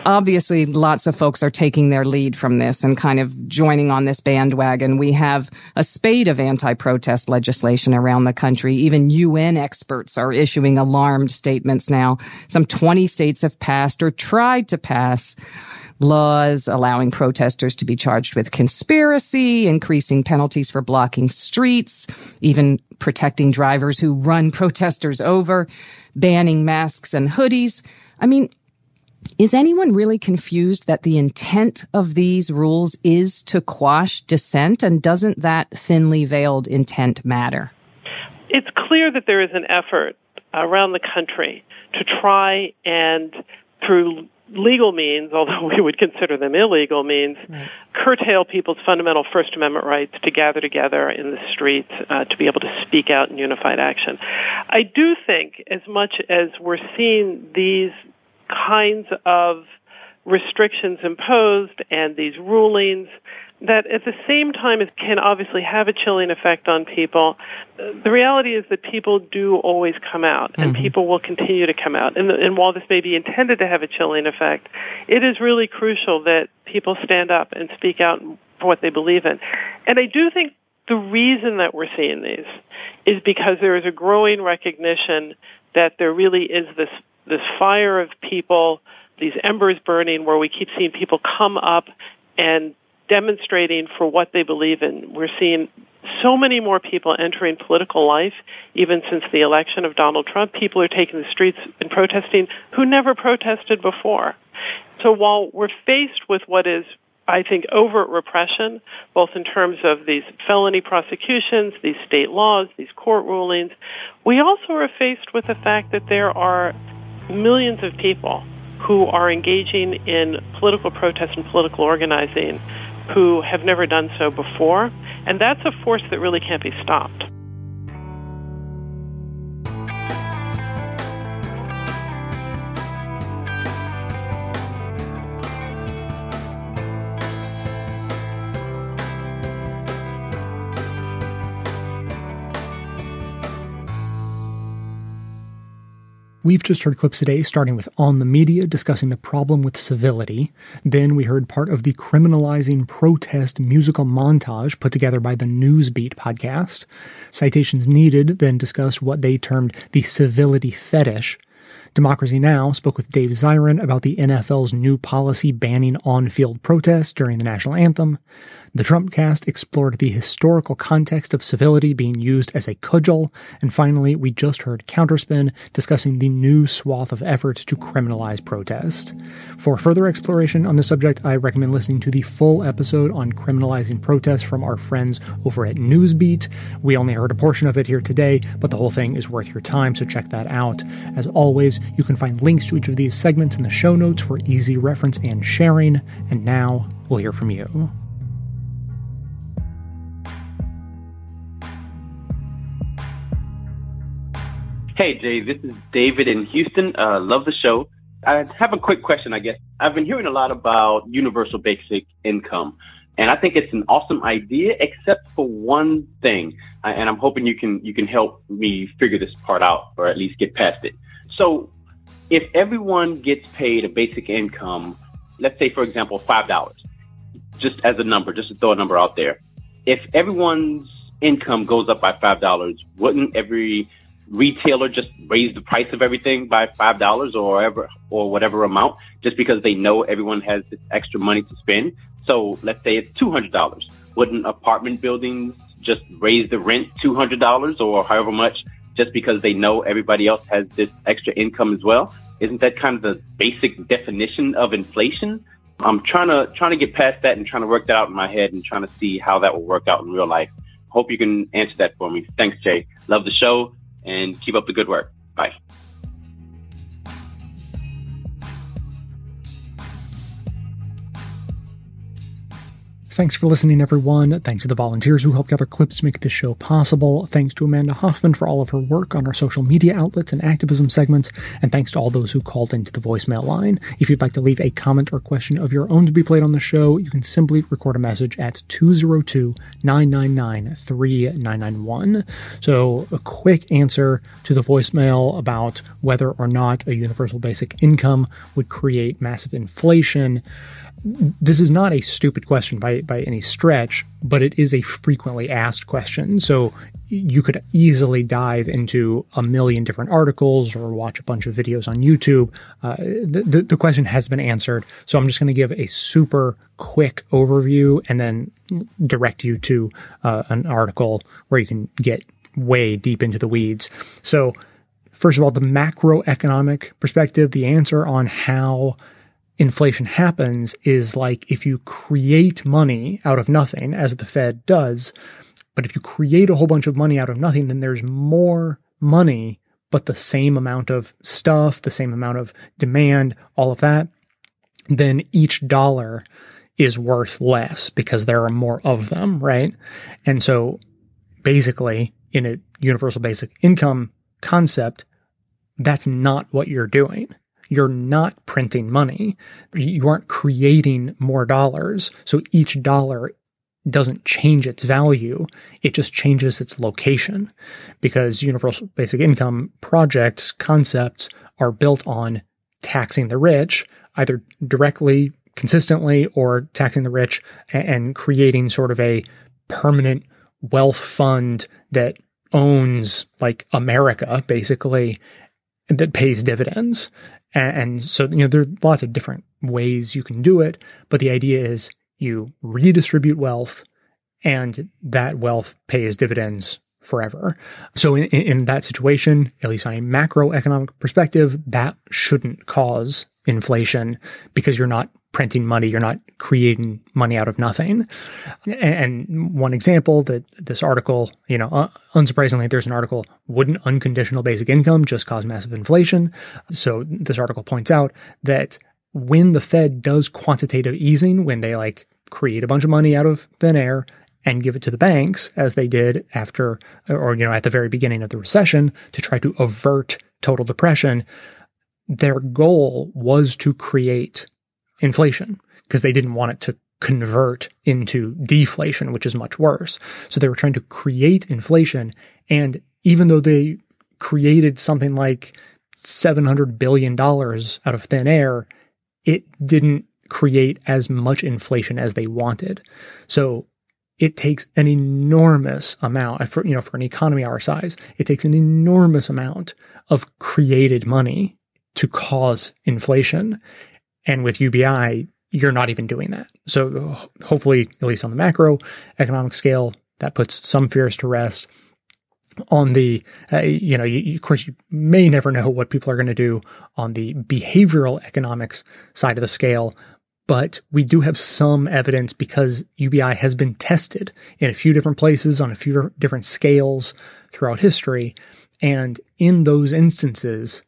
obviously lots of folks are taking their lead from this and kind of joining on this bandwagon. We have a spate of anti-protest legislation around the country. Even UN experts are issuing alarmed statements now. Some 20 states have passed or tried to pass laws allowing protesters to be charged with conspiracy, increasing penalties for blocking streets, even protecting drivers who run protesters over, banning masks and hoodies. I mean, is anyone really confused that the intent of these rules is to quash dissent? And doesn't that thinly veiled intent matter? It's clear that there is an effort around the country to try and, through legal means, although we would consider them illegal means, right. curtail people's fundamental First Amendment rights to gather together in the streets, uh, to be able to speak out in unified action. I do think, as much as we're seeing these kinds of restrictions imposed and these rulings that at the same time it can obviously have a chilling effect on people. The reality is that people do always come out and mm-hmm. people will continue to come out. And, and while this may be intended to have a chilling effect, it is really crucial that people stand up and speak out for what they believe in. And I do think the reason that we're seeing these is because there is a growing recognition that there really is this this fire of people, these embers burning where we keep seeing people come up and demonstrating for what they believe in. We're seeing so many more people entering political life, even since the election of Donald Trump. People are taking the streets and protesting who never protested before. So while we're faced with what is I think overt repression, both in terms of these felony prosecutions, these state laws, these court rulings. We also are faced with the fact that there are millions of people who are engaging in political protest and political organizing who have never done so before. And that's a force that really can't be stopped. We've just heard clips today, starting with On the Media discussing the problem with civility. Then we heard part of the criminalizing protest musical montage put together by the Newsbeat podcast. Citations Needed then discussed what they termed the civility fetish. Democracy Now! spoke with Dave Zirin about the NFL's new policy banning on-field protests during the national anthem. The Trumpcast explored the historical context of civility being used as a cudgel. And finally, we just heard Counterspin discussing the new swath of efforts to criminalize protest. For further exploration on the subject, I recommend listening to the full episode on criminalizing protest from our friends over at Newsbeat. We only heard a portion of it here today, but the whole thing is worth your time, so check that out. As always, you can find links to each of these segments in the show notes for easy reference and sharing. And now, we'll hear from you. Hey, Jay, this is David in Houston. Uh, love the show. I have a quick question, I guess. I've been hearing a lot about universal basic income, and I think it's an awesome idea, except for one thing. Uh, and I'm hoping you can you can help me figure this part out, or at least get past it. So, if everyone gets paid a basic income, let's say for example five dollars, just as a number, just to throw a number out there. If everyone's income goes up by five dollars, wouldn't every retailer just raise the price of everything by five dollars or ever or whatever amount just because they know everyone has this extra money to spend. So let's say it's two hundred dollars. Wouldn't apartment buildings just raise the rent two hundred dollars or however much just because they know everybody else has this extra income as well? Isn't that kind of the basic definition of inflation? I'm trying to trying to get past that and trying to work that out in my head and trying to see how that will work out in real life. Hope you can answer that for me. Thanks, Jay. Love the show and keep up the good work. Bye. Thanks for listening, everyone. Thanks to the volunteers who help gather clips to make this show possible. Thanks to Amanda Hoffman for all of her work on our social media outlets and activism segments. And thanks to all those who called into the voicemail line. If you'd like to leave a comment or question of your own to be played on the show, you can simply record a message at 202-999-3991. So a quick answer to the voicemail about whether or not a universal basic income would create massive inflation this is not a stupid question by by any stretch, but it is a frequently asked question. So you could easily dive into a million different articles or watch a bunch of videos on YouTube. Uh, the, the, the question has been answered. So I'm just going to give a super quick overview and then direct you to uh, an article where you can get way deep into the weeds. So first of all, the macroeconomic perspective, the answer on how inflation happens is like if you create money out of nothing, as the Fed does, but if you create a whole bunch of money out of nothing, then there's more money, but the same amount of stuff, the same amount of demand, all of that, then each dollar is worth less because there are more of them, right? And so basically, in a universal basic income concept, that's not what you're doing you're not printing money. You aren't creating more dollars. So each dollar doesn't change its value. It just changes its location because universal basic income projects concepts are built on taxing the rich either directly, consistently or taxing the rich and creating sort of a permanent wealth fund that owns like America basically that pays dividends. And, so, you know, there are lots of different ways you can do it, but the idea is you redistribute wealth and that wealth pays dividends forever. So in, in that situation, at least on a macroeconomic perspective, that shouldn't cause inflation because you're not printing money. You're not creating money out of nothing. And one example that this article, you know, unsurprisingly, there's an article, wouldn't unconditional basic income just cause massive inflation? So this article points out that when the Fed does quantitative easing, when they like create a bunch of money out of thin air and give it to the banks as they did after, or, you know, at the very beginning of the recession to try to avert total depression, their goal was to create inflation because they didn't want it to convert into deflation, which is much worse. So they were trying to create inflation. And even though they created something like $700 billion out of thin air, it didn't create as much inflation as they wanted. So it takes an enormous amount for, you know, for an economy our size, it takes an enormous amount of created money to cause inflation. And with UBI, you're not even doing that. So hopefully, at least on the macro economic scale, that puts some fears to rest. On the, uh, you know, you, of course, you may never know what people are going to do on the behavioral economics side of the scale, but we do have some evidence because UBI has been tested in a few different places on a few different scales throughout history. And in those instances,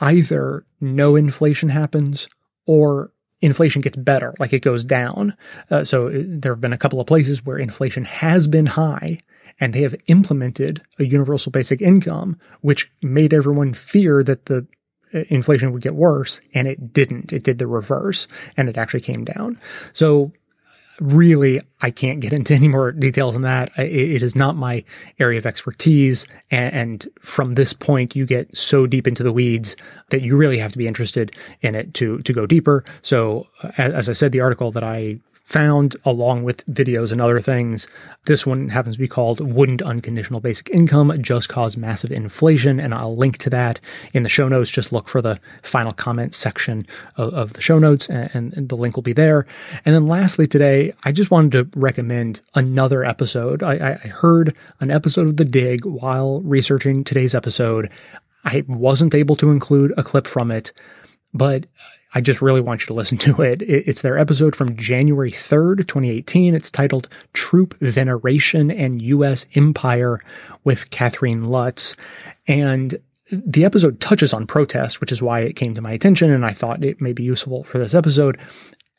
either no inflation happens or inflation gets better, like it goes down. Uh, so uh, there have been a couple of places where inflation has been high and they have implemented a universal basic income, which made everyone fear that the uh, inflation would get worse and it didn't. It did the reverse and it actually came down. So really, I can't get into any more details on that. It, it is not my area of expertise. And, and, from this point, you get so deep into the weeds that you really have to be interested in it to, to go deeper. So, uh, as, as I said, the article that I found along with videos and other things. This one happens to be called Wouldn't Unconditional Basic Income Just Cause Massive Inflation? And I'll link to that in the show notes. Just look for the final comment section of, of the show notes and, and, the link will be there. And then lastly today, I just wanted to recommend another episode. I, I heard an episode of The Dig while researching today's episode. I wasn't able to include a clip from it, but I just really want you to listen to it. It's their episode from January 3rd, 2018. It's titled Troop Veneration and U.S. Empire with Catherine Lutz. And the episode touches on protest, which is why it came to my attention and I thought it may be useful for this episode.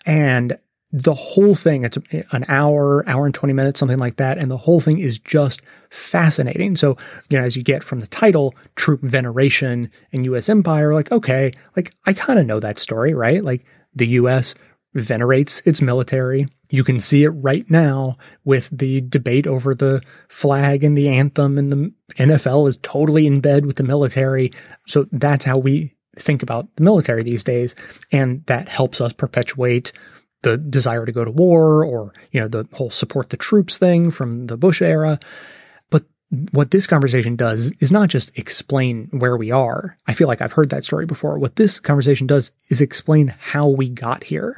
And the whole thing, it's an hour, hour and 20 minutes, something like that. And the whole thing is just fascinating. So, you know, as you get from the title, troop veneration and U.S. empire, like, okay, like I kind of know that story, right? Like the U.S. venerates its military. You can see it right now with the debate over the flag and the anthem and the NFL is totally in bed with the military. So that's how we think about the military these days. And that helps us perpetuate the desire to go to war or, you know, the whole support the troops thing from the Bush era. But what this conversation does is not just explain where we are. I feel like I've heard that story before. What this conversation does is explain how we got here.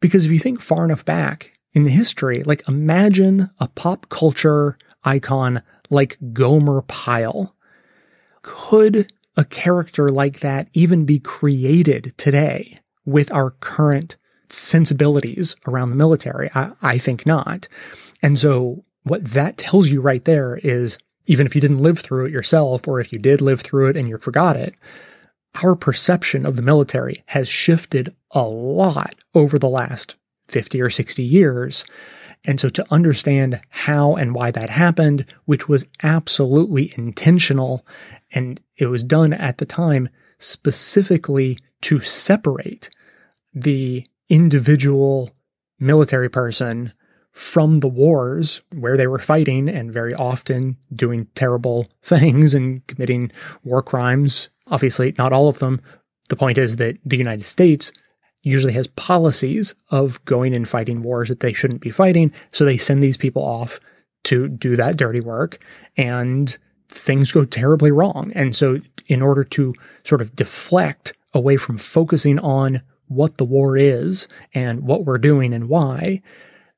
Because if you think far enough back in the history, like imagine a pop culture icon like Gomer Pyle. Could a character like that even be created today with our current sensibilities around the military? I, I think not. And so what that tells you right there is even if you didn't live through it yourself, or if you did live through it and you forgot it, our perception of the military has shifted a lot over the last 50 or 60 years. And so to understand how and why that happened, which was absolutely intentional, and it was done at the time specifically to separate the individual military person from the wars where they were fighting and very often doing terrible things and committing war crimes. Obviously, not all of them. The point is that the United States usually has policies of going and fighting wars that they shouldn't be fighting. So they send these people off to do that dirty work and things go terribly wrong. And so in order to sort of deflect away from focusing on what the war is and what we're doing and why,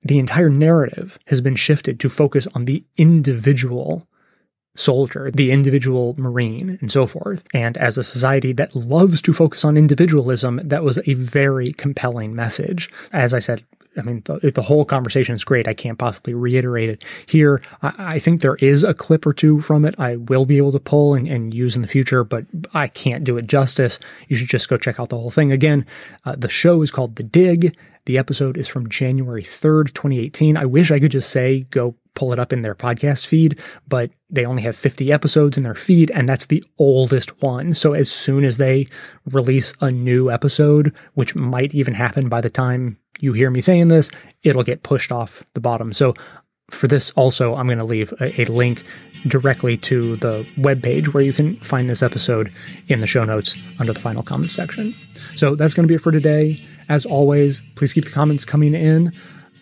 the entire narrative has been shifted to focus on the individual soldier, the individual Marine, and so forth. And as a society that loves to focus on individualism, that was a very compelling message. As I said, I mean, the, the, whole conversation is great. I can't possibly reiterate it here. I, I, think there is a clip or two from it I will be able to pull and, and, use in the future, but I can't do it justice. You should just go check out the whole thing. Again, uh, the show is called The Dig. The episode is from January 3rd, 2018. I wish I could just say go pull it up in their podcast feed, but they only have 50 episodes in their feed, and that's the oldest one. So as soon as they release a new episode, which might even happen by the time you hear me saying this, it'll get pushed off the bottom. So for this also, I'm going to leave a, a link directly to the web page where you can find this episode in the show notes under the final comments section. So that's going to be it for today. As always, please keep the comments coming in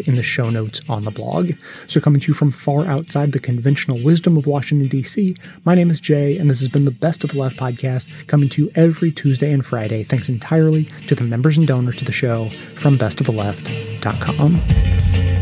in the show notes on the blog. So, coming to you from far outside the conventional wisdom of Washington, D.C., my name is Jay, and this has been the Best of the Left podcast, coming to you every Tuesday and Friday, thanks entirely to the members and donors to the show from bestoftheleft.com.